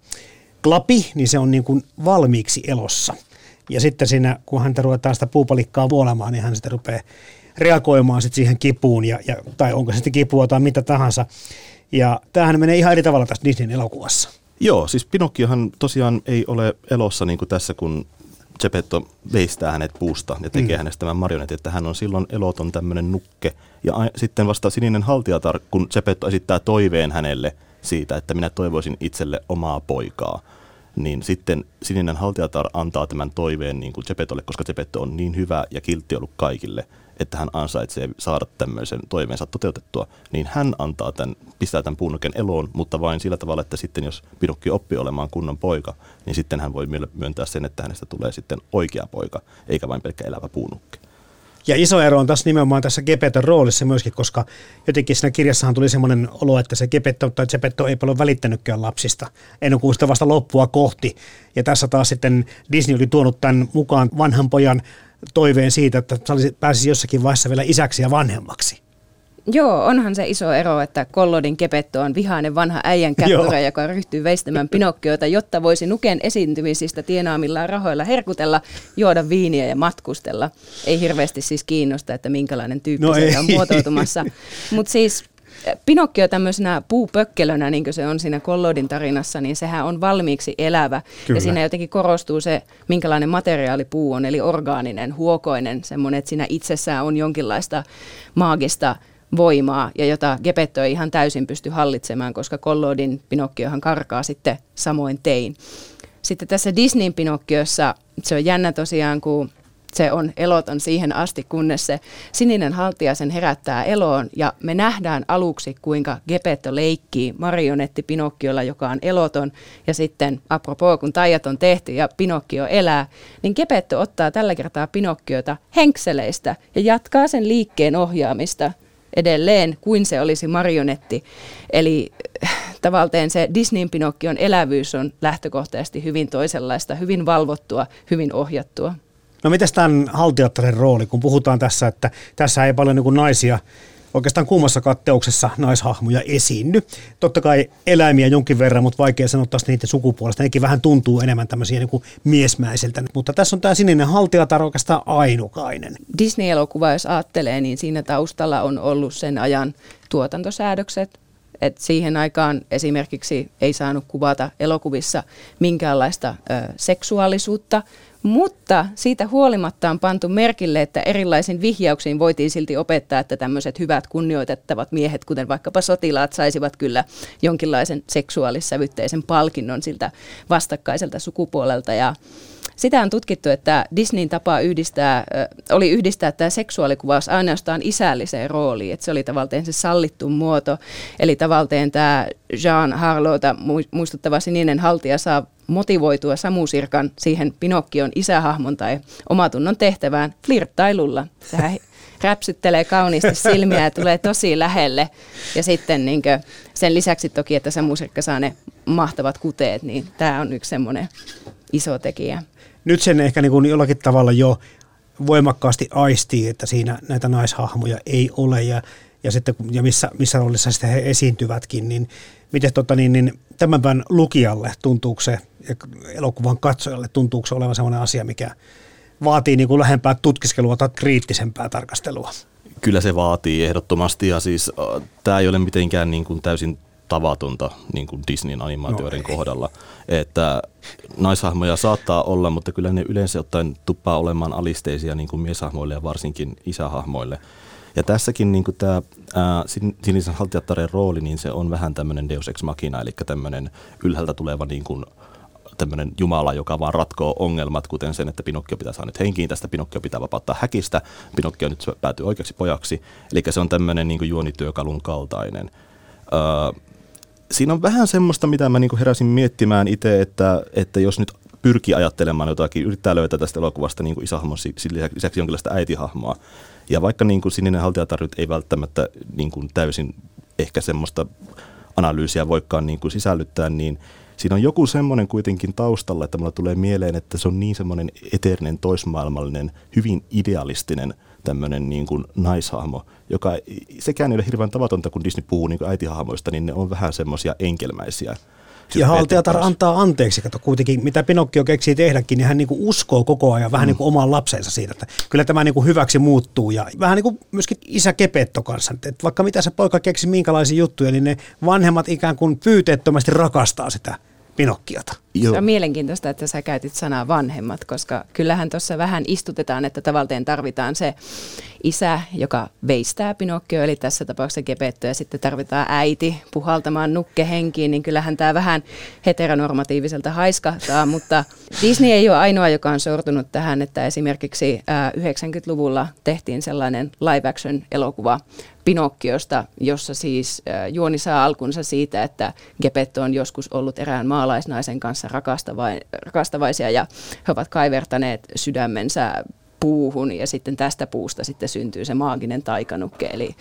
D: klapi, niin se on niin kuin valmiiksi elossa. Ja sitten siinä, kun häntä ruvetaan sitä puupalikkaa vuolemaan, niin hän sitten rupeaa reagoimaan sitten siihen kipuun, ja, ja, tai onko se sitten kipua tai mitä tahansa. Ja tämähän menee ihan eri tavalla tässä Disneyn elokuvassa.
B: Joo, siis Pinokkiohan tosiaan ei ole elossa niin kuin tässä, kun Geppetto veistää hänet puusta ja tekee mm. hänestä tämän marionetin, että hän on silloin eloton tämmöinen nukke. Ja a- sitten vasta sininen haltijatar, kun Geppetto esittää toiveen hänelle siitä, että minä toivoisin itselle omaa poikaa, niin sitten sininen haltijatar antaa tämän toiveen niin kuin Geppettolle, koska Geppetto on niin hyvä ja kiltti ollut kaikille, että hän ansaitsee saada tämmöisen toiveensa toteutettua, niin hän antaa tämän, pistää tämän puunuken eloon, mutta vain sillä tavalla, että sitten jos Pinokki oppii olemaan kunnon poika, niin sitten hän voi myöntää sen, että hänestä tulee sitten oikea poika, eikä vain pelkkä elävä puunukke.
D: Ja iso ero on tässä nimenomaan tässä Gepeton roolissa myöskin, koska jotenkin siinä kirjassahan tuli semmoinen olo, että se Gepetto tai Gepetto ei paljon välittänytkään lapsista, ennen kuin sitä vasta loppua kohti. Ja tässä taas sitten Disney oli tuonut tämän mukaan vanhan pojan toiveen siitä, että pääsisi jossakin vaiheessa vielä isäksi ja vanhemmaksi.
A: Joo, onhan se iso ero, että Kollodin kepetto on vihainen vanha äijän käppyrä, joka ryhtyy veistämään Pinokkioita, jotta voisi Nuken esiintymisistä tienaamillaan rahoilla herkutella, juoda viiniä ja matkustella. Ei hirveästi siis kiinnosta, että minkälainen tyyppi no se on muotoutumassa. Mutta siis Pinokkio tämmöisenä puupökkelönä, niin kuin se on siinä Kollodin tarinassa, niin sehän on valmiiksi elävä. Kyllä. Ja siinä jotenkin korostuu se, minkälainen materiaali puu on, eli orgaaninen, huokoinen, semmoinen, että siinä itsessään on jonkinlaista maagista voimaa ja jota Gepetto ei ihan täysin pysty hallitsemaan, koska Kollodin Pinokkiohan karkaa sitten samoin tein. Sitten tässä Disneyn Pinokkiossa se on jännä tosiaan, kun se on eloton siihen asti, kunnes se sininen haltija sen herättää eloon ja me nähdään aluksi, kuinka Gepetto leikkii marionetti Pinokkiolla, joka on eloton ja sitten apropos, kun taijat on tehty ja Pinokkio elää, niin Gepetto ottaa tällä kertaa Pinokkiota henkseleistä ja jatkaa sen liikkeen ohjaamista edelleen kuin se olisi marionetti. Eli tavallaan se Disneyn Pinokkion elävyys on lähtökohtaisesti hyvin toisenlaista, hyvin valvottua, hyvin ohjattua.
D: No mitäs tämän haltijattaren rooli, kun puhutaan tässä, että tässä ei paljon niin naisia oikeastaan kuumassa katteuksessa naishahmoja esiinny. Totta kai eläimiä jonkin verran, mutta vaikea sanoa taas niiden sukupuolesta. Nekin vähän tuntuu enemmän tämmöisiä niin kuin miesmäiseltä. Mutta tässä on tämä sininen haltijatar oikeastaan ainukainen.
A: Disney-elokuva, jos ajattelee, niin siinä taustalla on ollut sen ajan tuotantosäädökset, et siihen aikaan esimerkiksi ei saanut kuvata elokuvissa minkäänlaista ö, seksuaalisuutta, mutta siitä huolimatta on pantu merkille, että erilaisin vihjauksiin voitiin silti opettaa, että tämmöiset hyvät kunnioitettavat miehet, kuten vaikkapa sotilaat, saisivat kyllä jonkinlaisen seksuaalissävytteisen palkinnon siltä vastakkaiselta sukupuolelta. Ja sitä on tutkittu, että Disneyn tapa yhdistää, oli yhdistää tämä seksuaalikuvaus ainoastaan isälliseen rooliin, että se oli tavallaan se sallittu muoto, eli tavallaan tämä Jean Harlota muistuttava sininen haltija saa motivoitua Samusirkan siihen Pinokkion isähahmon tai omatunnon tehtävään flirttailulla. Sehän räpsyttelee kauniisti silmiä ja tulee tosi lähelle. Ja sitten niin sen lisäksi toki, että Samusirkka saa ne mahtavat kuteet, niin tämä on yksi semmoinen iso tekijä.
D: Nyt sen ehkä niin kuin jollakin tavalla jo voimakkaasti aistii, että siinä näitä naishahmoja ei ole ja, ja, sitten, ja missä, missä roolissa sitten he esiintyvätkin, niin miten tota, niin, niin tämän päivän lukijalle tuntuuko se, elokuvan katsojalle tuntuuko se olevan sellainen asia, mikä vaatii niin kuin lähempää tutkiskelua tai kriittisempää tarkastelua?
B: Kyllä se vaatii ehdottomasti ja siis äh, tämä ei ole mitenkään niin kuin täysin tavatonta niin kuin Disneyn animaatioiden no kohdalla. Että naishahmoja saattaa olla, mutta kyllä ne yleensä ottaen tuppaa olemaan alisteisia niin kuin mieshahmoille ja varsinkin isähahmoille. Ja tässäkin niin tämä sinisen haltijattaren rooli, niin se on vähän tämmöinen deus ex machina, eli tämmöinen ylhäältä tuleva niin kuin, tämmöinen Jumala, joka vaan ratkoo ongelmat, kuten sen, että Pinokkio pitää saada nyt henkiin tästä, Pinokkio pitää vapauttaa häkistä, Pinokkio nyt päätyy oikeaksi pojaksi. Eli se on tämmöinen niin kuin juonityökalun kaltainen. Öö, siinä on vähän semmoista, mitä mä niin kuin heräsin miettimään itse, että, että jos nyt pyrkii ajattelemaan jotakin, yrittää löytää tästä elokuvasta niin isähahmon lisäksi jonkinlaista äitihahmoa, ja vaikka niin kuin sininen haltijatar ei välttämättä niin kuin täysin ehkä semmoista analyysiä voikaan niin kuin sisällyttää, niin siinä on joku semmoinen kuitenkin taustalla, että mulla tulee mieleen, että se on niin semmoinen eterinen, toismaailmallinen, hyvin idealistinen tämmöinen niin kuin naishahmo, joka sekään ei ole hirveän tavatonta, kun Disney puhuu niin äitihahmoista, niin ne on vähän semmoisia enkelmäisiä
D: ja haltijatar antaa anteeksi, kato kuitenkin, mitä Pinokkio keksii tehdäkin, niin hän niinku uskoo koko ajan vähän mm. niinku omaan lapsensa siitä, että kyllä tämä niinku hyväksi muuttuu. Ja vähän niin kuin myöskin isä Kepetto kanssa, että vaikka mitä se poika keksi minkälaisia juttuja, niin ne vanhemmat ikään kuin pyyteettömästi rakastaa sitä Pinokkiota.
A: Joo. Se on mielenkiintoista, että sä käytit sanaa vanhemmat, koska kyllähän tuossa vähän istutetaan, että tavallaan tarvitaan se isä, joka veistää Pinokkio, eli tässä tapauksessa Gepetto, ja sitten tarvitaan äiti puhaltamaan nukke henkiin, niin kyllähän tämä vähän heteronormatiiviselta haiskahtaa, mutta Disney ei ole ainoa, joka on sortunut tähän, että esimerkiksi 90-luvulla tehtiin sellainen live action elokuva Pinokkiosta, jossa siis juoni saa alkunsa siitä, että Gepetto on joskus ollut erään maalaisnaisen kanssa rakastavaisia ja he ovat kaivertaneet sydämensä puuhun ja sitten tästä puusta sitten syntyy se maaginen taikanukke, eli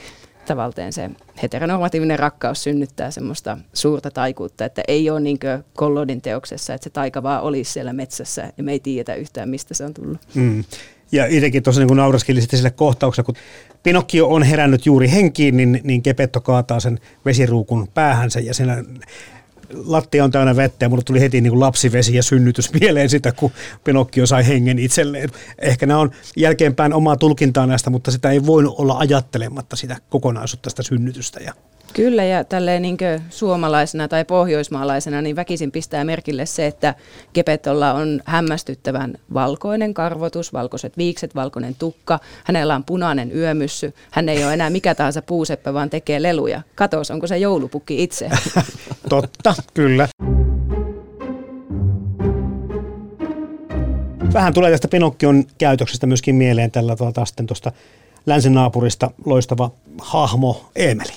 A: tavallaan se heteronormatiivinen rakkaus synnyttää semmoista suurta taikuutta, että ei ole niin Kollodin teoksessa, että se taika vaan olisi siellä metsässä ja me ei tiedetä yhtään, mistä se on tullut. Mm.
D: Ja itsekin tuossa niin nauraskelin sitten sille kohtaukselle, kun Pinokkio on herännyt juuri henkiin, niin, niin Kepetto kaataa sen vesiruukun päähänsä ja siinä lattia on täynnä vettä ja mulle tuli heti niin kuin lapsivesi ja synnytys mieleen sitä, kun Pinokkio sai hengen itselleen. Ehkä nämä on jälkeenpäin omaa tulkintaa näistä, mutta sitä ei voinut olla ajattelematta sitä kokonaisuutta, sitä synnytystä ja
A: Kyllä, ja tälleen niin suomalaisena tai pohjoismaalaisena niin väkisin pistää merkille se, että Gepettolla on hämmästyttävän valkoinen karvotus, valkoiset viikset, valkoinen tukka. Hänellä on punainen yömyssy. Hän ei ole enää mikä tahansa puuseppä, vaan tekee leluja. Katos, onko se joulupukki itse?
D: Totta, kyllä. Vähän tulee tästä Pinokkion käytöksestä myöskin mieleen tällä tuota, tuosta länsinaapurista loistava hahmo Emeli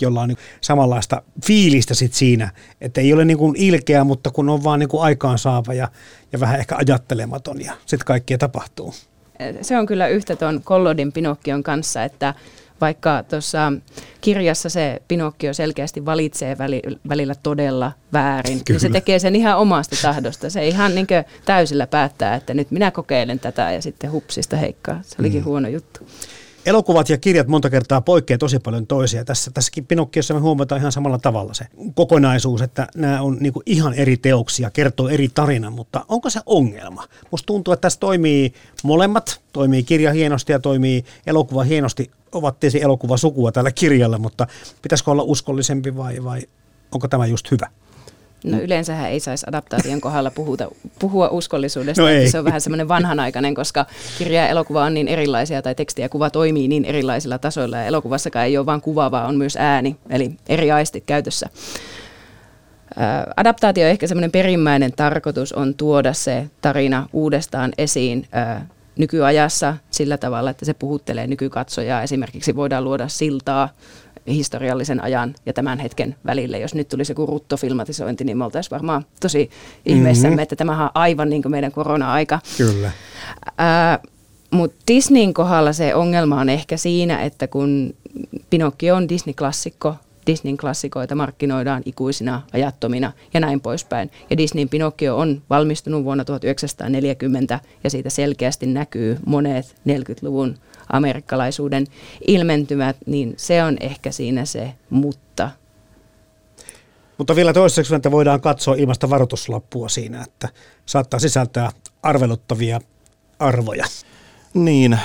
D: jolla on niin samanlaista fiilistä sit siinä, että ei ole niin kuin ilkeä, mutta kun on vaan niin kuin aikaansaava ja, ja vähän ehkä ajattelematon ja sitten kaikkea tapahtuu.
A: Se on kyllä yhtä tuon Kollodin Pinokkion kanssa, että vaikka tuossa kirjassa se Pinokkio selkeästi valitsee välillä todella väärin, Kyllä. niin se tekee sen ihan omasta tahdosta. Se ihan niin täysillä päättää, että nyt minä kokeilen tätä ja sitten hupsista heikkaa. Se olikin mm. huono juttu
D: elokuvat ja kirjat monta kertaa poikkeaa tosi paljon toisia. Tässä, tässäkin Pinokkiossa me huomataan ihan samalla tavalla se kokonaisuus, että nämä on niin ihan eri teoksia, kertoo eri tarinan, mutta onko se ongelma? Musta tuntuu, että tässä toimii molemmat, toimii kirja hienosti ja toimii elokuva hienosti. Ovat tietysti elokuvasukua tällä kirjalla, mutta pitäisikö olla uskollisempi vai, vai onko tämä just hyvä?
A: No yleensähän ei saisi adaptaation kohdalla puhuta, puhua uskollisuudesta. No ei. Se on vähän semmoinen vanhanaikainen, koska kirja ja elokuva on niin erilaisia tai teksti ja kuva toimii niin erilaisilla tasoilla. Ja elokuvassakaan ei ole vain kuva, vaan on myös ääni, eli eri aistit käytössä. Adaptaatio ehkä semmoinen perimmäinen tarkoitus on tuoda se tarina uudestaan esiin nykyajassa sillä tavalla, että se puhuttelee nykykatsojaa. Esimerkiksi voidaan luoda siltaa historiallisen ajan ja tämän hetken välille. Jos nyt tulisi joku ruttofilmatisointi, niin me oltaisiin varmaan tosi ihmeissämme, mm-hmm. että tämähän on aivan niin kuin meidän korona-aika.
D: Kyllä.
A: Mutta Disneyn kohdalla se ongelma on ehkä siinä, että kun Pinokki on Disney-klassikko, Disneyn klassikoita markkinoidaan ikuisina ajattomina ja näin poispäin. Ja Disneyn Pinocchio on valmistunut vuonna 1940 ja siitä selkeästi näkyy monet 40-luvun amerikkalaisuuden ilmentymät, niin se on ehkä siinä se mutta.
D: Mutta vielä toiseksi, että voidaan katsoa ilmasta varoituslappua siinä, että saattaa sisältää arveluttavia arvoja.
B: Niin,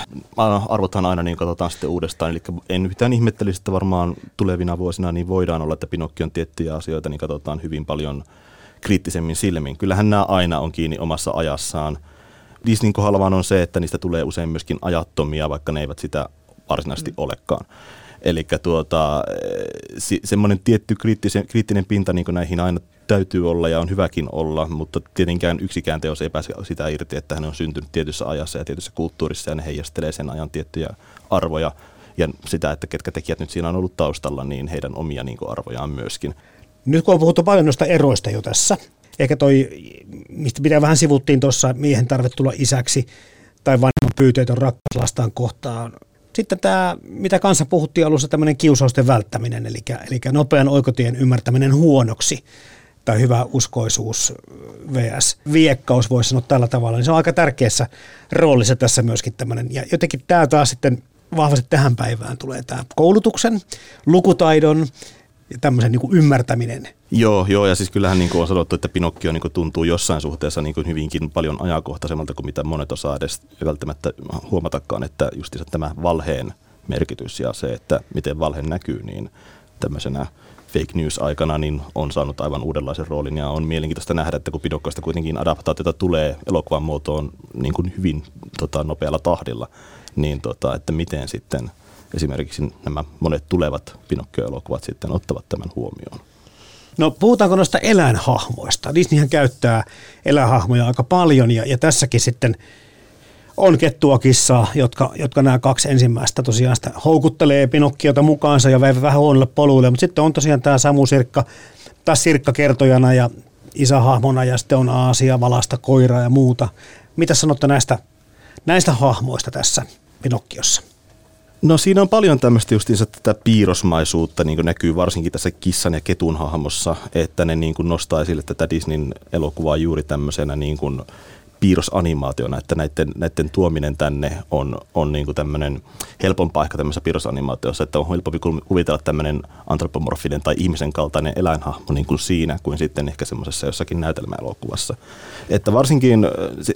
B: arvothan aina niin katsotaan sitten uudestaan, eli en yhtään ihmettelisi, että varmaan tulevina vuosina niin voidaan olla, että Pinokkion tiettyjä asioita niin katsotaan hyvin paljon kriittisemmin silmin. Kyllähän nämä aina on kiinni omassa ajassaan. Disneyn kohdalla vaan on se, että niistä tulee usein myöskin ajattomia, vaikka ne eivät sitä varsinaisesti mm. olekaan. Eli tuota, se, semmoinen tietty kriittisen, kriittinen pinta niin näihin aina täytyy olla ja on hyväkin olla, mutta tietenkään yksikään teos ei pääse sitä irti, että hän on syntynyt tietyssä ajassa ja tietyssä kulttuurissa ja ne heijastelee sen ajan tiettyjä arvoja ja sitä, että ketkä tekijät nyt siinä on ollut taustalla, niin heidän omia niin arvojaan myöskin.
D: Nyt kun on puhuttu paljon noista eroista jo tässä, ehkä toi, mistä pitää vähän sivuttiin tuossa, miehen tarve tulla isäksi tai vanhemman pyyteetön rakkaus lastaan kohtaan. Sitten tämä, mitä kanssa puhuttiin alussa, tämmöinen kiusausten välttäminen, eli, eli nopean oikotien ymmärtäminen huonoksi. tai hyvä uskoisuus vs. viekkaus, voisi sanoa tällä tavalla, niin se on aika tärkeässä roolissa tässä myöskin tämmöinen. Ja jotenkin tämä taas sitten vahvasti tähän päivään tulee tämä koulutuksen, lukutaidon ja tämmöisen niin kuin ymmärtäminen.
B: Joo, joo, ja siis kyllähän niin kuin on sanottu, että Pinokkio niin kuin tuntuu jossain suhteessa niin kuin hyvinkin paljon ajankohtaisemmalta kuin mitä monet osaa edes välttämättä huomatakaan, että just tämä valheen merkitys ja se, että miten valhe näkyy, niin tämmöisenä fake news-aikana niin on saanut aivan uudenlaisen roolin ja on mielenkiintoista nähdä, että kun Pinokkoista kuitenkin adaptaatiota tulee elokuvan muotoon niin kuin hyvin tota, nopealla tahdilla, niin tota, että miten sitten esimerkiksi nämä monet tulevat Pinokkio-elokuvat sitten ottavat tämän huomioon.
D: No puhutaanko noista eläinhahmoista? Disneyhän käyttää eläinhahmoja aika paljon ja, ja tässäkin sitten on kettua kissaa, jotka, jotka nämä kaksi ensimmäistä tosiaan sitä houkuttelee Pinokkiota mukaansa ja vähän huonolle poluille, mutta sitten on tosiaan tämä Samu Sirkka, taas Sirkka kertojana ja isähahmona ja sitten on Aasia, Valasta, Koira ja muuta. Mitä sanotte näistä, näistä hahmoista tässä Pinokkiossa?
B: No siinä on paljon tämmöistä justiinsa tätä piirrosmaisuutta, niin kuin näkyy varsinkin tässä kissan ja ketun hahmossa, että ne niin kuin nostaa esille tätä Disneyn elokuvaa juuri tämmöisenä niin kuin piirrosanimaationa, että näiden, näiden tuominen tänne on, on niin kuin tämmöinen helpompaa ehkä tämmöisessä piirrosanimaatiossa, että on helpompi kuvitella tämmöinen antropomorfinen tai ihmisen kaltainen eläinhahmo niin kuin siinä, kuin sitten ehkä semmoisessa jossakin näytelmäelokuvassa. Että varsinkin,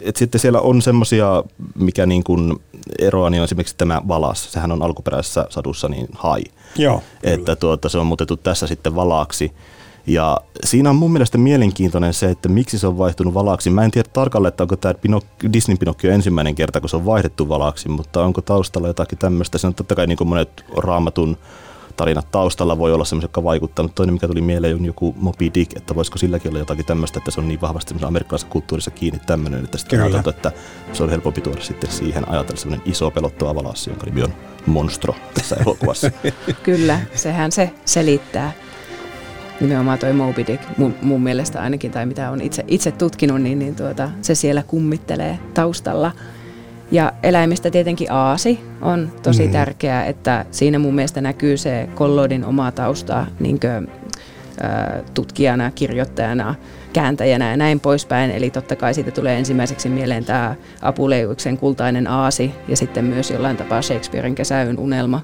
B: että sitten siellä on semmoisia, mikä niin kuin eroa, niin on esimerkiksi tämä valas, sehän on alkuperäisessä sadussa niin hai.
D: Joo,
B: että tuota, se on muutettu tässä sitten valaaksi. Ja siinä on mun mielestä mielenkiintoinen se, että miksi se on vaihtunut valaksi. Mä en tiedä tarkalleen, että onko tämä Pinok- Disney Pinokkio ensimmäinen kerta, kun se on vaihdettu valaksi, mutta onko taustalla jotakin tämmöistä. Se on totta kai niin kuin monet raamatun tarinat taustalla voi olla semmoisia, jotka vaikuttanut. Toinen, mikä tuli mieleen, on joku Moby Dick, että voisiko silläkin olla jotakin tämmöistä, että se on niin vahvasti amerikkalaisessa kulttuurissa kiinni tämmöinen, että sitten ajateltu, että se on helpompi tuoda sitten siihen ajatella semmoinen iso pelottava valassi, jonka nimi on Monstro tässä elokuvassa.
A: Kyllä, sehän se selittää nimenomaan toi Moby Dick, mun, mun mielestä ainakin, tai mitä on itse, itse tutkinut, niin, niin tuota, se siellä kummittelee taustalla. Ja eläimistä tietenkin aasi on tosi mm. tärkeää, että siinä mun mielestä näkyy se Kollodin oma tausta niin kuin, ä, tutkijana, kirjoittajana, kääntäjänä ja näin poispäin. Eli totta kai siitä tulee ensimmäiseksi mieleen tämä Apuleuksen kultainen aasi ja sitten myös jollain tapaa Shakespearein kesäyön unelma,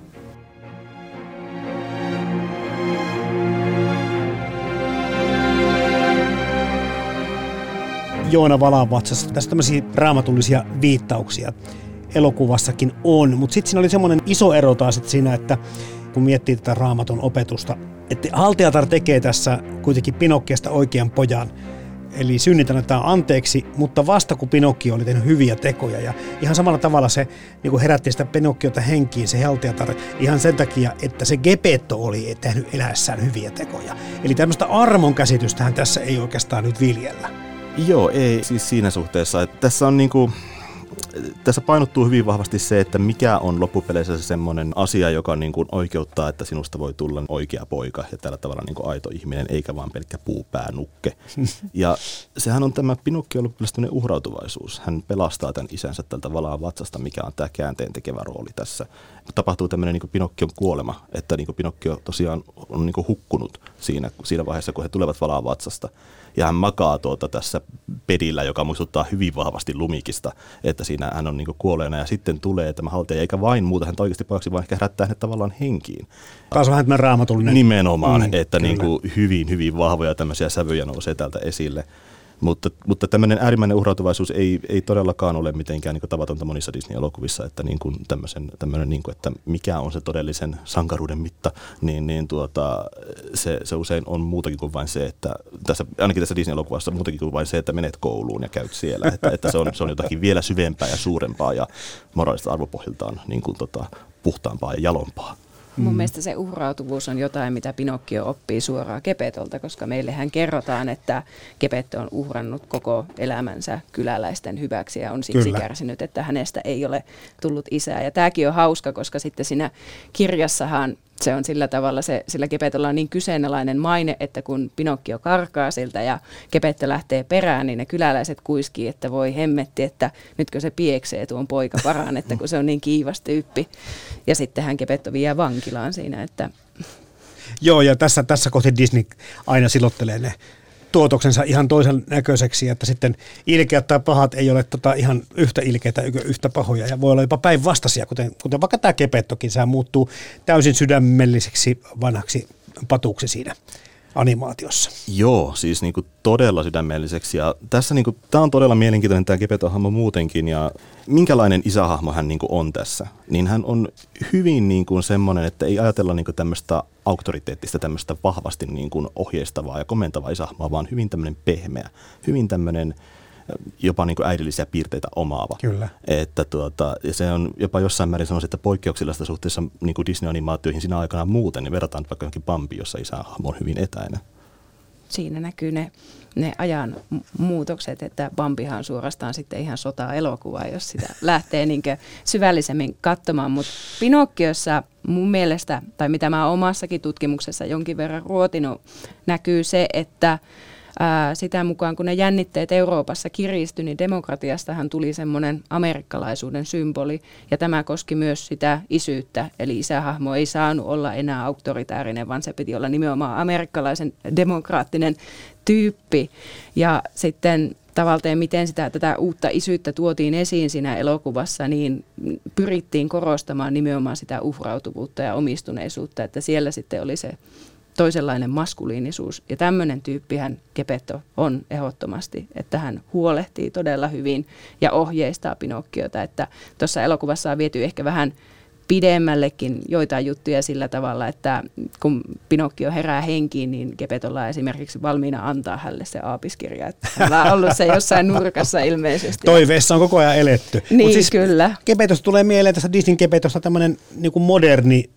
D: Joona Valavatsassa. Tässä tämmöisiä raamatullisia viittauksia elokuvassakin on, mutta sitten siinä oli semmoinen iso ero taas että siinä, että kun miettii tätä raamatun opetusta, että Haltiatar tekee tässä kuitenkin Pinokkiasta oikean pojan, eli synnit annetaan anteeksi, mutta vasta kun Pinokki oli tehnyt hyviä tekoja. Ja ihan samalla tavalla se niin kuin herätti sitä Pinokkiota henkiin, se Haltiatar, ihan sen takia, että se Gepetto oli tehnyt eläessään hyviä tekoja. Eli tämmöistä armon käsitystähän tässä ei oikeastaan nyt viljellä.
B: Joo, ei siis siinä suhteessa. Että tässä on niinku, tässä painottuu hyvin vahvasti se, että mikä on loppupeleissä se semmoinen asia, joka niin kuin oikeuttaa, että sinusta voi tulla oikea poika ja tällä tavalla niin kuin aito ihminen, eikä vaan pelkkä puupäänukke. Ja sehän on tämä Pinokki loppupeleissä uhrautuvaisuus. Hän pelastaa tämän isänsä tältä valaa vatsasta, mikä on tämä käänteen tekevä rooli tässä. Tapahtuu tämmöinen niin Pinokkion kuolema, että niin kuin Pinokkio tosiaan on niin kuin hukkunut siinä, siinä vaiheessa, kun he tulevat valaa vatsasta ja hän makaa tuota tässä pedillä, joka muistuttaa hyvin vahvasti lumikista, että siinä hän on niin kuolleena ja sitten tulee tämä haltija, eikä vain muuta hän oikeasti pahaksi, vaan ehkä herättää hänet tavallaan henkiin.
D: Taas vähän tämä raamatullinen.
B: Nimenomaan, mm, että niin kuin hyvin, hyvin vahvoja tämmöisiä sävyjä nousee täältä esille. Mutta, mutta tämmöinen äärimmäinen uhrautuvaisuus ei, ei todellakaan ole mitenkään niin tavatonta monissa Disney-elokuvissa, että niin kuin tämmöisen, tämmöinen, niin kuin, että mikä on se todellisen sankaruuden mitta, niin, niin tuota, se, se usein on muutakin kuin vain se, että tässä, ainakin tässä Disney-elokuvassa muutakin kuin vain se, että menet kouluun ja käyt siellä, että, että se, on, se on jotakin vielä syvempää ja suurempaa ja moraalista arvopohjiltaan niin kuin, tota, puhtaampaa ja jalompaa.
A: Mun mm. mielestä se uhrautuvuus on jotain, mitä Pinokkio oppii suoraan Kepetolta, koska meillehän kerrotaan, että Kepetto on uhrannut koko elämänsä kyläläisten hyväksi ja on siksi Kyllä. kärsinyt, että hänestä ei ole tullut isää. Ja tämäkin on hauska, koska sitten siinä kirjassahan se on sillä tavalla, se, sillä Kepetolla on niin kyseenalainen maine, että kun Pinokkio karkaa siltä ja Kepetto lähtee perään, niin ne kyläläiset kuiskii, että voi hemmetti, että nytkö se pieksee tuon poika paraan, että kun se on niin kiivas tyyppi. Ja sittenhän Kepetto vie vankilaan siinä, että...
D: Joo, ja tässä, tässä kohti Disney aina silottelee ne tuotoksensa ihan toisen näköiseksi, että sitten ilkeät tai pahat ei ole tota ihan yhtä ilkeitä, yhtä pahoja. Ja voi olla jopa päinvastaisia, kuten, kuten vaikka tämä Kepettokin, sehän muuttuu täysin sydämelliseksi vanhaksi patuksi siinä animaatiossa.
B: Joo, siis niin kuin todella sydämelliseksi. Ja tässä niin kuin, tämä on todella mielenkiintoinen tämä Gepeto-hahmo muutenkin. Ja minkälainen isähahmo hän niin kuin on tässä? Niin hän on hyvin niin kuin semmoinen, että ei ajatella niin kuin tämmöistä auktoriteettista, tämmöistä vahvasti niin kuin ohjeistavaa ja komentavaa isähahmoa, vaan hyvin tämmöinen pehmeä, hyvin tämmöinen jopa niin kuin äidillisiä piirteitä omaava.
D: Kyllä.
B: Että tuota, ja se on jopa jossain määrin sanoisin, että poikkeuksellista suhteessa niin kuin Disney-animaatioihin siinä aikana muuten, niin verrataan vaikka johonkin Bambi, jossa isähahmo on hyvin etäinen.
A: Siinä näkyy ne, ne ajan muutokset, että Bambihan on suorastaan sitten ihan sota-elokuva, jos sitä lähtee niin syvällisemmin katsomaan. Mutta Pinokkiossa mun mielestä, tai mitä mä omassakin tutkimuksessa jonkin verran ruotinut, näkyy se, että ää, sitä mukaan, kun ne jännitteet Euroopassa kiristyi, niin demokratiastahan tuli semmoinen amerikkalaisuuden symboli. Ja tämä koski myös sitä isyyttä, eli isähahmo ei saanut olla enää auktoritäärinen, vaan se piti olla nimenomaan amerikkalaisen demokraattinen tyyppi. Ja sitten tavallaan miten sitä, tätä uutta isyyttä tuotiin esiin siinä elokuvassa, niin pyrittiin korostamaan nimenomaan sitä uhrautuvuutta ja omistuneisuutta, että siellä sitten oli se toisenlainen maskuliinisuus. Ja tämmöinen tyyppihän Kepetto on ehdottomasti, että hän huolehtii todella hyvin ja ohjeistaa Pinokkiota. Että tuossa elokuvassa on viety ehkä vähän pidemmällekin joitain juttuja sillä tavalla, että kun Pinokkio herää henkiin, niin Gepetolla on esimerkiksi valmiina antaa hänelle se aapiskirja. Että on ollut se jossain nurkassa ilmeisesti.
D: Toiveessa on koko ajan eletty.
A: Niin, siis kyllä.
D: Kepetosta tulee mieleen tässä Disney Kepetosta tämmöinen niin moderni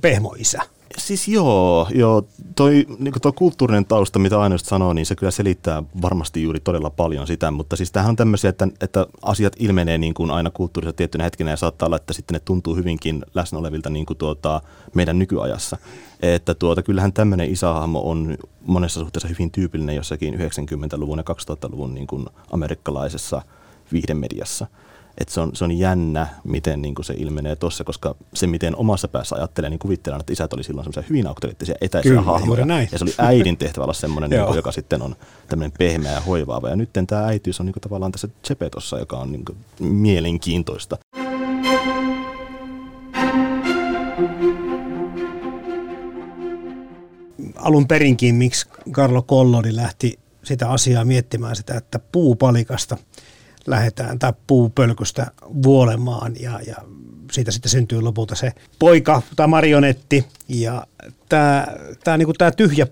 D: pehmoisä.
B: Siis joo, joo toi, niin toi kulttuurinen tausta, mitä aina sanoo, niin se kyllä selittää varmasti juuri todella paljon sitä, mutta siis tämähän on tämmöisiä, että, että asiat ilmenee niin kuin aina kulttuurissa tiettynä hetkenä ja saattaa olla, että sitten ne tuntuu hyvinkin läsnä olevilta niin kuin tuota, meidän nykyajassa. Että tuota, kyllähän tämmöinen isähahmo on monessa suhteessa hyvin tyypillinen jossakin 90-luvun ja 2000-luvun niin kuin amerikkalaisessa viihdemediassa. Että se on, se on jännä, miten niin kuin se ilmenee tuossa, koska se, miten omassa päässä ajattelee, niin kuvitellaan, että isät oli silloin semmoisia hyvin auktoriteettisia etäisiä Kyllä, hahmoja. Ja se oli äidin tehtävä olla semmoinen, niin kuin, joka sitten on tämmöinen pehmeä ja hoivaava. Ja nyt tämä äitiys on niin kuin, tavallaan tässä Chepetossa, joka on niin kuin, mielenkiintoista.
D: Alun perinkin, miksi Carlo Collodi lähti sitä asiaa miettimään sitä, että puupalikasta – lähdetään tai puupölkystä vuolemaan ja, ja siitä sitten syntyy lopulta se poika tai marionetti ja tämä, tämä, niin tämä tyhjä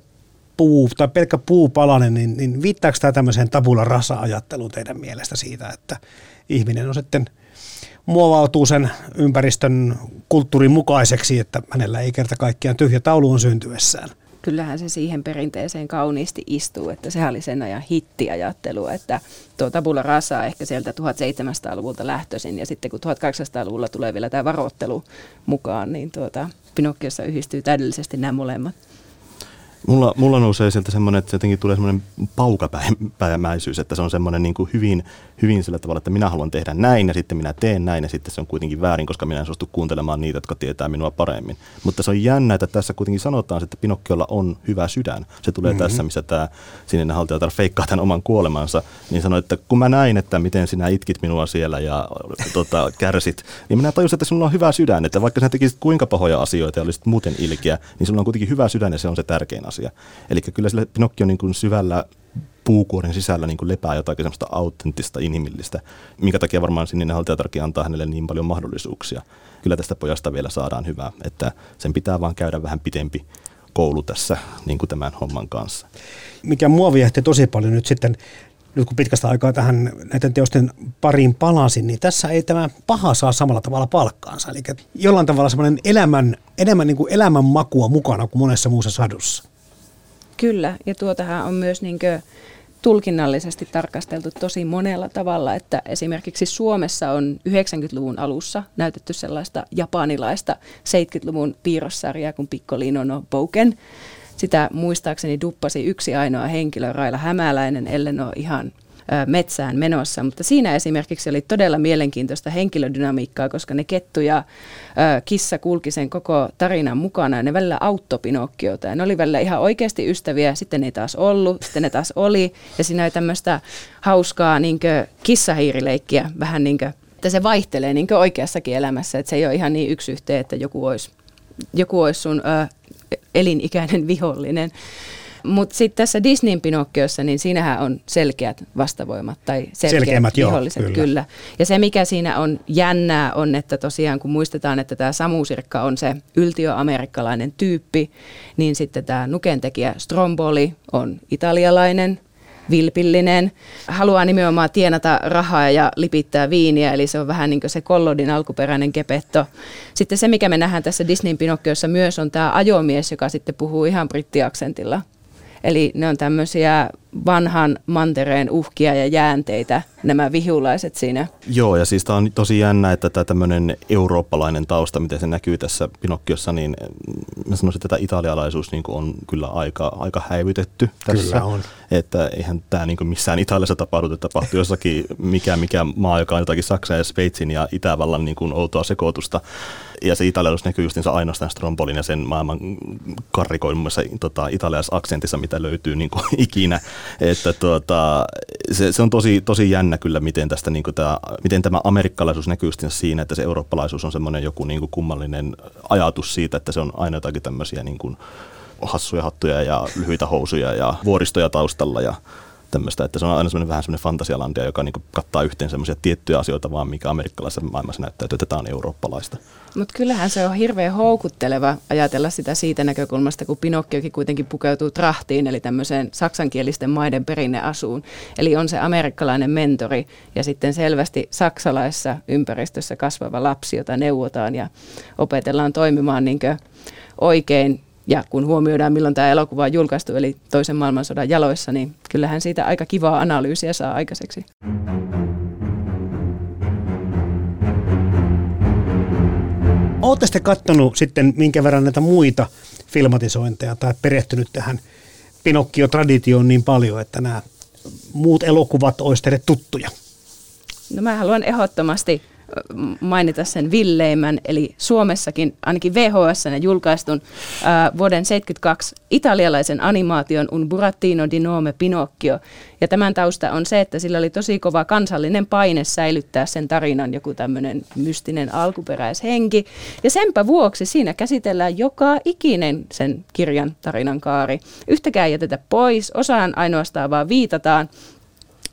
D: puu tai pelkkä puupalanen, niin, niin viittaako tämä tämmöiseen tabula rasa-ajatteluun teidän mielestä siitä, että ihminen on sitten muovautuu sen ympäristön kulttuurin mukaiseksi, että hänellä ei kerta kaikkiaan tyhjä taulu on syntyessään?
A: Kyllähän se siihen perinteeseen kauniisti istuu, että sehän oli sen ajan hittiajattelu, että tuo tabula rasa ehkä sieltä 1700-luvulta lähtöisin ja sitten kun 1800-luvulla tulee vielä tämä varoittelu mukaan, niin tuota, Pinokkiossa yhdistyy täydellisesti nämä molemmat.
B: Mulla, mulla nousee sieltä semmoinen, että se jotenkin tulee semmoinen paukapäimäisyys, että se on semmoinen niin kuin hyvin, hyvin sillä tavalla, että minä haluan tehdä näin ja sitten minä teen näin ja sitten se on kuitenkin väärin, koska minä en suostu kuuntelemaan niitä, jotka tietää minua paremmin. Mutta se on jännä, että tässä kuitenkin sanotaan, että Pinokkiolla on hyvä sydän. Se tulee mm-hmm. tässä, missä tämä sininen haltijatar feikkaa tämän oman kuolemansa, niin sanoi, että kun mä näin, että miten sinä itkit minua siellä ja tota, kärsit, niin minä tajusin, että sinulla on hyvä sydän, että vaikka sinä tekisit kuinka pahoja asioita ja olisit muuten ilkeä, niin sinulla on kuitenkin hyvä sydän ja se on se tärkein asia. Eli kyllä sillä on niin kuin syvällä puukuoren sisällä niin kuin lepää jotakin semmoista autenttista, inhimillistä, minkä takia varmaan sininen haltijatarki antaa hänelle niin paljon mahdollisuuksia. Kyllä tästä pojasta vielä saadaan hyvää, että sen pitää vaan käydä vähän pitempi koulu tässä niin kuin tämän homman kanssa.
D: Mikä mua viehti tosi paljon nyt sitten nyt kun pitkästä aikaa tähän näiden teosten pariin palasin, niin tässä ei tämä paha saa samalla tavalla palkkaansa. Eli jollain tavalla semmoinen elämän, enemmän niin kuin elämän makua mukana kuin monessa muussa sadussa.
A: Kyllä, ja tuotahan on myös niin kuin tulkinnallisesti tarkasteltu tosi monella tavalla, että esimerkiksi Suomessa on 90-luvun alussa näytetty sellaista japanilaista 70-luvun piirrossarjaa kuin Piccolino no Boken, sitä muistaakseni duppasi yksi ainoa henkilö, Raila Hämäläinen, ellen ole ihan metsään menossa. Mutta siinä esimerkiksi oli todella mielenkiintoista henkilödynamiikkaa, koska ne kettu ja kissa kulki sen koko tarinan mukana ja ne välillä auttopinokkiota. Ja ne oli välillä ihan oikeasti ystäviä, sitten ne ei taas ollut, sitten ne taas oli. Ja siinä oli tämmöistä hauskaa niin kissahiirileikkiä, vähän niin kuin, että se vaihtelee niin oikeassakin elämässä, että se ei ole ihan niin yksi yhteen, että joku olisi, joku olisi sun ö, elinikäinen vihollinen. Mutta sitten tässä Disneyn Pinokkiossa, niin siinähän on selkeät vastavoimat tai selkeät
D: Selkeämmät,
A: viholliset.
D: Joo, kyllä.
A: kyllä. Ja se, mikä siinä on jännää, on, että tosiaan kun muistetaan, että tämä Samusirkka on se yltiöamerikkalainen tyyppi, niin sitten tämä nukentekijä Stromboli on italialainen, vilpillinen, haluaa nimenomaan tienata rahaa ja lipittää viiniä, eli se on vähän niin kuin se Kollodin alkuperäinen kepetto. Sitten se, mikä me nähdään tässä Disneyn Pinokkiossa myös, on tämä ajomies, joka sitten puhuu ihan brittiaksentilla. Eli ne on tämmöisiä vanhan mantereen uhkia ja jäänteitä, nämä vihulaiset siinä.
B: Joo, ja siis tämä on tosi jännä, että tämä tämmöinen eurooppalainen tausta, miten se näkyy tässä Pinokkiossa, niin mä sanoisin, että tämä italialaisuus niin on kyllä aika, aika häivytetty tässä.
D: Kyllä on.
B: Että eihän tämä niin missään Italiassa tapahdu, että tapahtuu jossakin mikä, mikä maa, joka on jotakin Saksan ja Sveitsin ja Itävallan niin kuin outoa sekoitusta. Ja se italialaisuus näkyy just ainoastaan Strombolin ja sen maailman karrikoimmassa tota, italialais-aksentissa, mitä löytyy niin kuin ikinä. Että tuota, se, se, on tosi, tosi jännä kyllä, miten, tästä, niin tämä, miten tämä amerikkalaisuus näkyy siinä, että se eurooppalaisuus on semmoinen joku niin kummallinen ajatus siitä, että se on aina jotakin tämmöisiä niin hassuja hattuja ja lyhyitä housuja ja vuoristoja taustalla ja tämmöistä, että se on aina semmoinen vähän semmoinen fantasialandia, joka niin kattaa yhteen semmoisia tiettyjä asioita, vaan mikä amerikkalaisessa maailmassa näyttää, että tämä on eurooppalaista.
A: Mutta kyllähän se on hirveän houkutteleva ajatella sitä siitä näkökulmasta, kun Pinokkiokin kuitenkin pukeutuu trahtiin, eli tämmöiseen saksankielisten maiden perinneasuun. Eli on se amerikkalainen mentori ja sitten selvästi saksalaisessa ympäristössä kasvava lapsi, jota neuvotaan ja opetellaan toimimaan niin oikein ja kun huomioidaan, milloin tämä elokuva on julkaistu, eli toisen maailmansodan jaloissa, niin kyllähän siitä aika kivaa analyysiä saa aikaiseksi.
D: Olette sitten katsonut sitten minkä verran näitä muita filmatisointeja tai perehtynyt tähän Pinokkio-traditioon niin paljon, että nämä muut elokuvat olisivat teille tuttuja?
A: No mä haluan ehdottomasti mainita sen villeimmän, eli Suomessakin ainakin VHS julkaistun äh, vuoden 72 italialaisen animaation Un burattino di nome Pinocchio. Ja tämän tausta on se, että sillä oli tosi kova kansallinen paine säilyttää sen tarinan joku tämmöinen mystinen alkuperäishenki. Ja senpä vuoksi siinä käsitellään joka ikinen sen kirjan tarinan kaari. Yhtäkään jätetä pois, osaan ainoastaan vaan viitataan,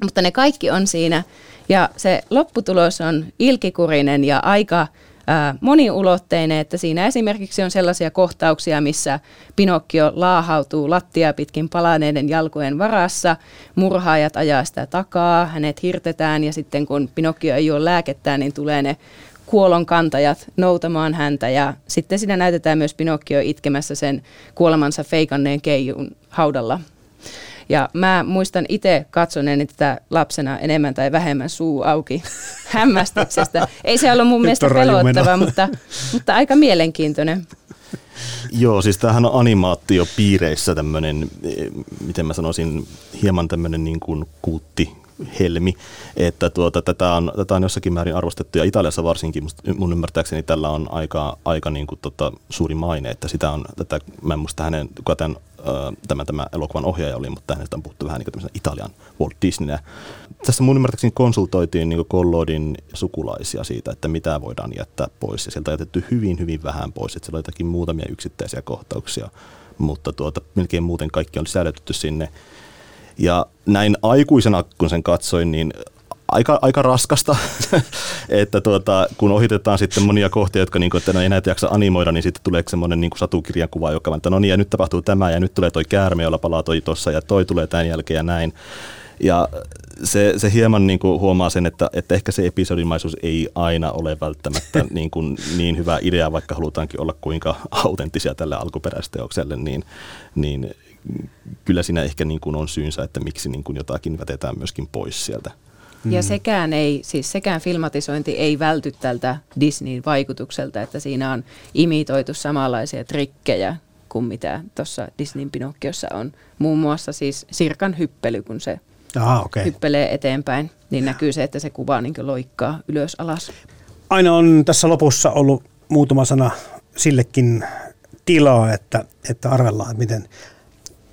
A: mutta ne kaikki on siinä ja se lopputulos on ilkikurinen ja aika moniulotteinen, että siinä esimerkiksi on sellaisia kohtauksia, missä Pinokkio laahautuu lattia pitkin palaneiden jalkojen varassa, murhaajat ajaa sitä takaa, hänet hirtetään ja sitten kun Pinokkio ei ole lääkettää, niin tulee ne kuolon kantajat noutamaan häntä ja sitten siinä näytetään myös Pinokkio itkemässä sen kuolemansa feikanneen keijun haudalla ja mä muistan itse katsoneeni tätä lapsena enemmän tai vähemmän suu auki hämmästyksestä. Ei se ollut mun mielestä pelottava, mutta, mutta aika mielenkiintoinen.
B: Joo, siis tämähän on animaatiopiireissä tämmöinen, miten mä sanoisin, hieman tämmöinen niin kuin kuutti helmi, että tuota, tätä, on, tätä on jossakin määrin arvostettu ja Italiassa varsinkin mun ymmärtääkseni tällä on aika, aika niin kuin tota, suuri maine, että sitä on, tätä, mä en muista hänen, kuka tämän, tämä, tämä elokuvan ohjaaja oli, mutta hänestä on puhuttu vähän niin kuin Italian Walt Disneynä. Tässä mun ymmärtääkseni konsultoitiin niin Collodin sukulaisia siitä, että mitä voidaan jättää pois ja sieltä on jätetty hyvin, hyvin vähän pois, että siellä on jotakin muutamia yksittäisiä kohtauksia, mutta tuota, melkein muuten kaikki on sisällytetty sinne ja näin aikuisena, kun sen katsoin, niin aika, aika raskasta, että tuota, kun ohitetaan sitten monia kohtia, jotka niin kuin, että no ei näitä jaksa animoida, niin sitten tulee semmoinen niin satukirjan kuva, joka että no niin, ja nyt tapahtuu tämä, ja nyt tulee toi käärme, jolla palaa toi tuossa, ja toi tulee tämän jälkeen ja näin. Ja se, se hieman niin kuin huomaa sen, että, että ehkä se episodimaisuus ei aina ole välttämättä niin, kuin niin hyvä idea, vaikka halutaankin olla kuinka autenttisia tälle alkuperäisteokselle, niin, niin kyllä siinä ehkä niin kuin on syynsä, että miksi niin kuin jotakin vätetään myöskin pois sieltä.
A: Ja mm. sekään, ei, siis sekään filmatisointi ei välty tältä Disneyn vaikutukselta, että siinä on imitoitu samanlaisia trikkejä kuin mitä tuossa Disneyn Pinokkiossa on. Muun muassa siis Sirkan hyppely, kun se
D: Aha, okay.
A: hyppelee eteenpäin, niin näkyy se, että se kuva niin loikkaa ylös alas.
D: Aina on tässä lopussa ollut muutama sana sillekin tilaa, että, että arvellaan, että miten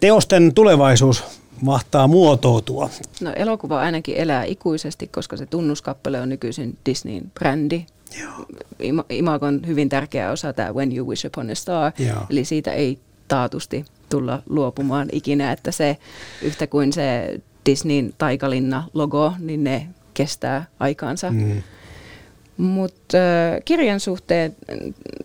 D: teosten tulevaisuus mahtaa muotoutua.
A: No elokuva ainakin elää ikuisesti, koska se tunnuskappale on nykyisin Disneyn brändi. Imago on hyvin tärkeä osa tämä When You Wish Upon a Star, Joo. eli siitä ei taatusti tulla luopumaan ikinä, että se yhtä kuin se Disneyn taikalinna-logo, niin ne kestää aikaansa. Mm. Mutta kirjan suhteen,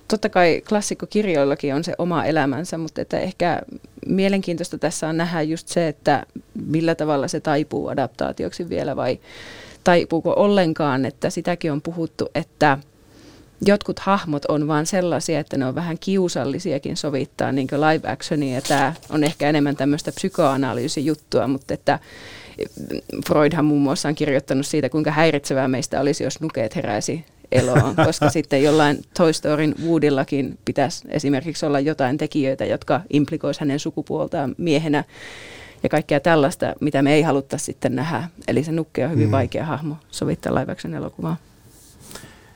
A: totta kai klassikkokirjoillakin on se oma elämänsä, mutta että ehkä mielenkiintoista tässä on nähdä just se, että millä tavalla se taipuu adaptaatioksi vielä vai taipuuko ollenkaan, että sitäkin on puhuttu, että jotkut hahmot on vaan sellaisia, että ne on vähän kiusallisiakin sovittaa niin kuin live actionia ja tämä on ehkä enemmän tämmöistä psykoanalyysijuttua, mutta että Freudhan muun muassa on kirjoittanut siitä, kuinka häiritsevää meistä olisi, jos nukeet heräisi eloon, koska sitten jollain Toy Storyn Woodillakin pitäisi esimerkiksi olla jotain tekijöitä, jotka implikoisivat hänen sukupuoltaan miehenä ja kaikkea tällaista, mitä me ei haluttaisi sitten nähdä. Eli se nukke on hyvin mm. vaikea hahmo sovittaa live action elokuvaa.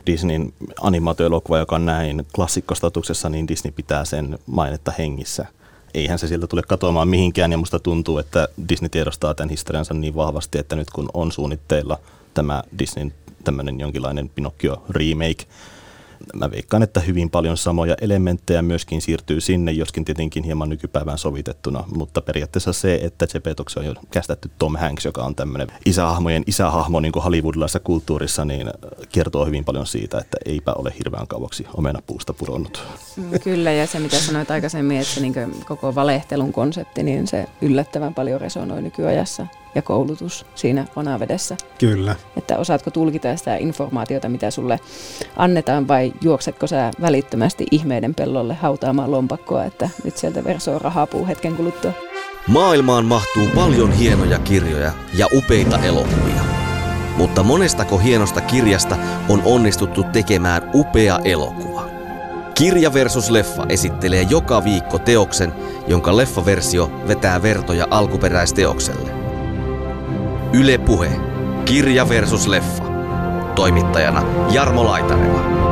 B: Disneyn animaatioelokuva, joka on näin klassikkostatuksessa, niin Disney pitää sen mainetta hengissä. Eihän se sieltä tule katoamaan mihinkään ja musta tuntuu, että Disney tiedostaa tämän historiansa niin vahvasti, että nyt kun on suunnitteilla tämä Disneyn tämmöinen jonkinlainen Pinocchio remake, mä veikkaan, että hyvin paljon samoja elementtejä myöskin siirtyy sinne, joskin tietenkin hieman nykypäivään sovitettuna, mutta periaatteessa se, että Jepetoksi on jo kästetty Tom Hanks, joka on tämmöinen isähahmojen isähahmo niin kuin hollywoodilaisessa kulttuurissa, niin kertoo hyvin paljon siitä, että eipä ole hirveän kauaksi omenapuusta pudonnut.
A: Mm, kyllä, ja se mitä sanoit aikaisemmin, että niin koko valehtelun konsepti, niin se yllättävän paljon resonoi nykyajassa ja koulutus siinä vanavedessä.
D: Kyllä.
A: Että osaatko tulkita sitä informaatiota, mitä sulle annetaan, vai juoksetko sä välittömästi ihmeiden pellolle hautaamaan lompakkoa, että nyt sieltä versoo rahapuu hetken kuluttua.
E: Maailmaan mahtuu paljon hienoja kirjoja ja upeita elokuvia. Mutta monestako hienosta kirjasta on onnistuttu tekemään upea elokuva? Kirja versus leffa esittelee joka viikko teoksen, jonka leffaversio vetää vertoja alkuperäisteokselle. Yle Puhe. Kirja versus leffa. Toimittajana Jarmo Laitaneva.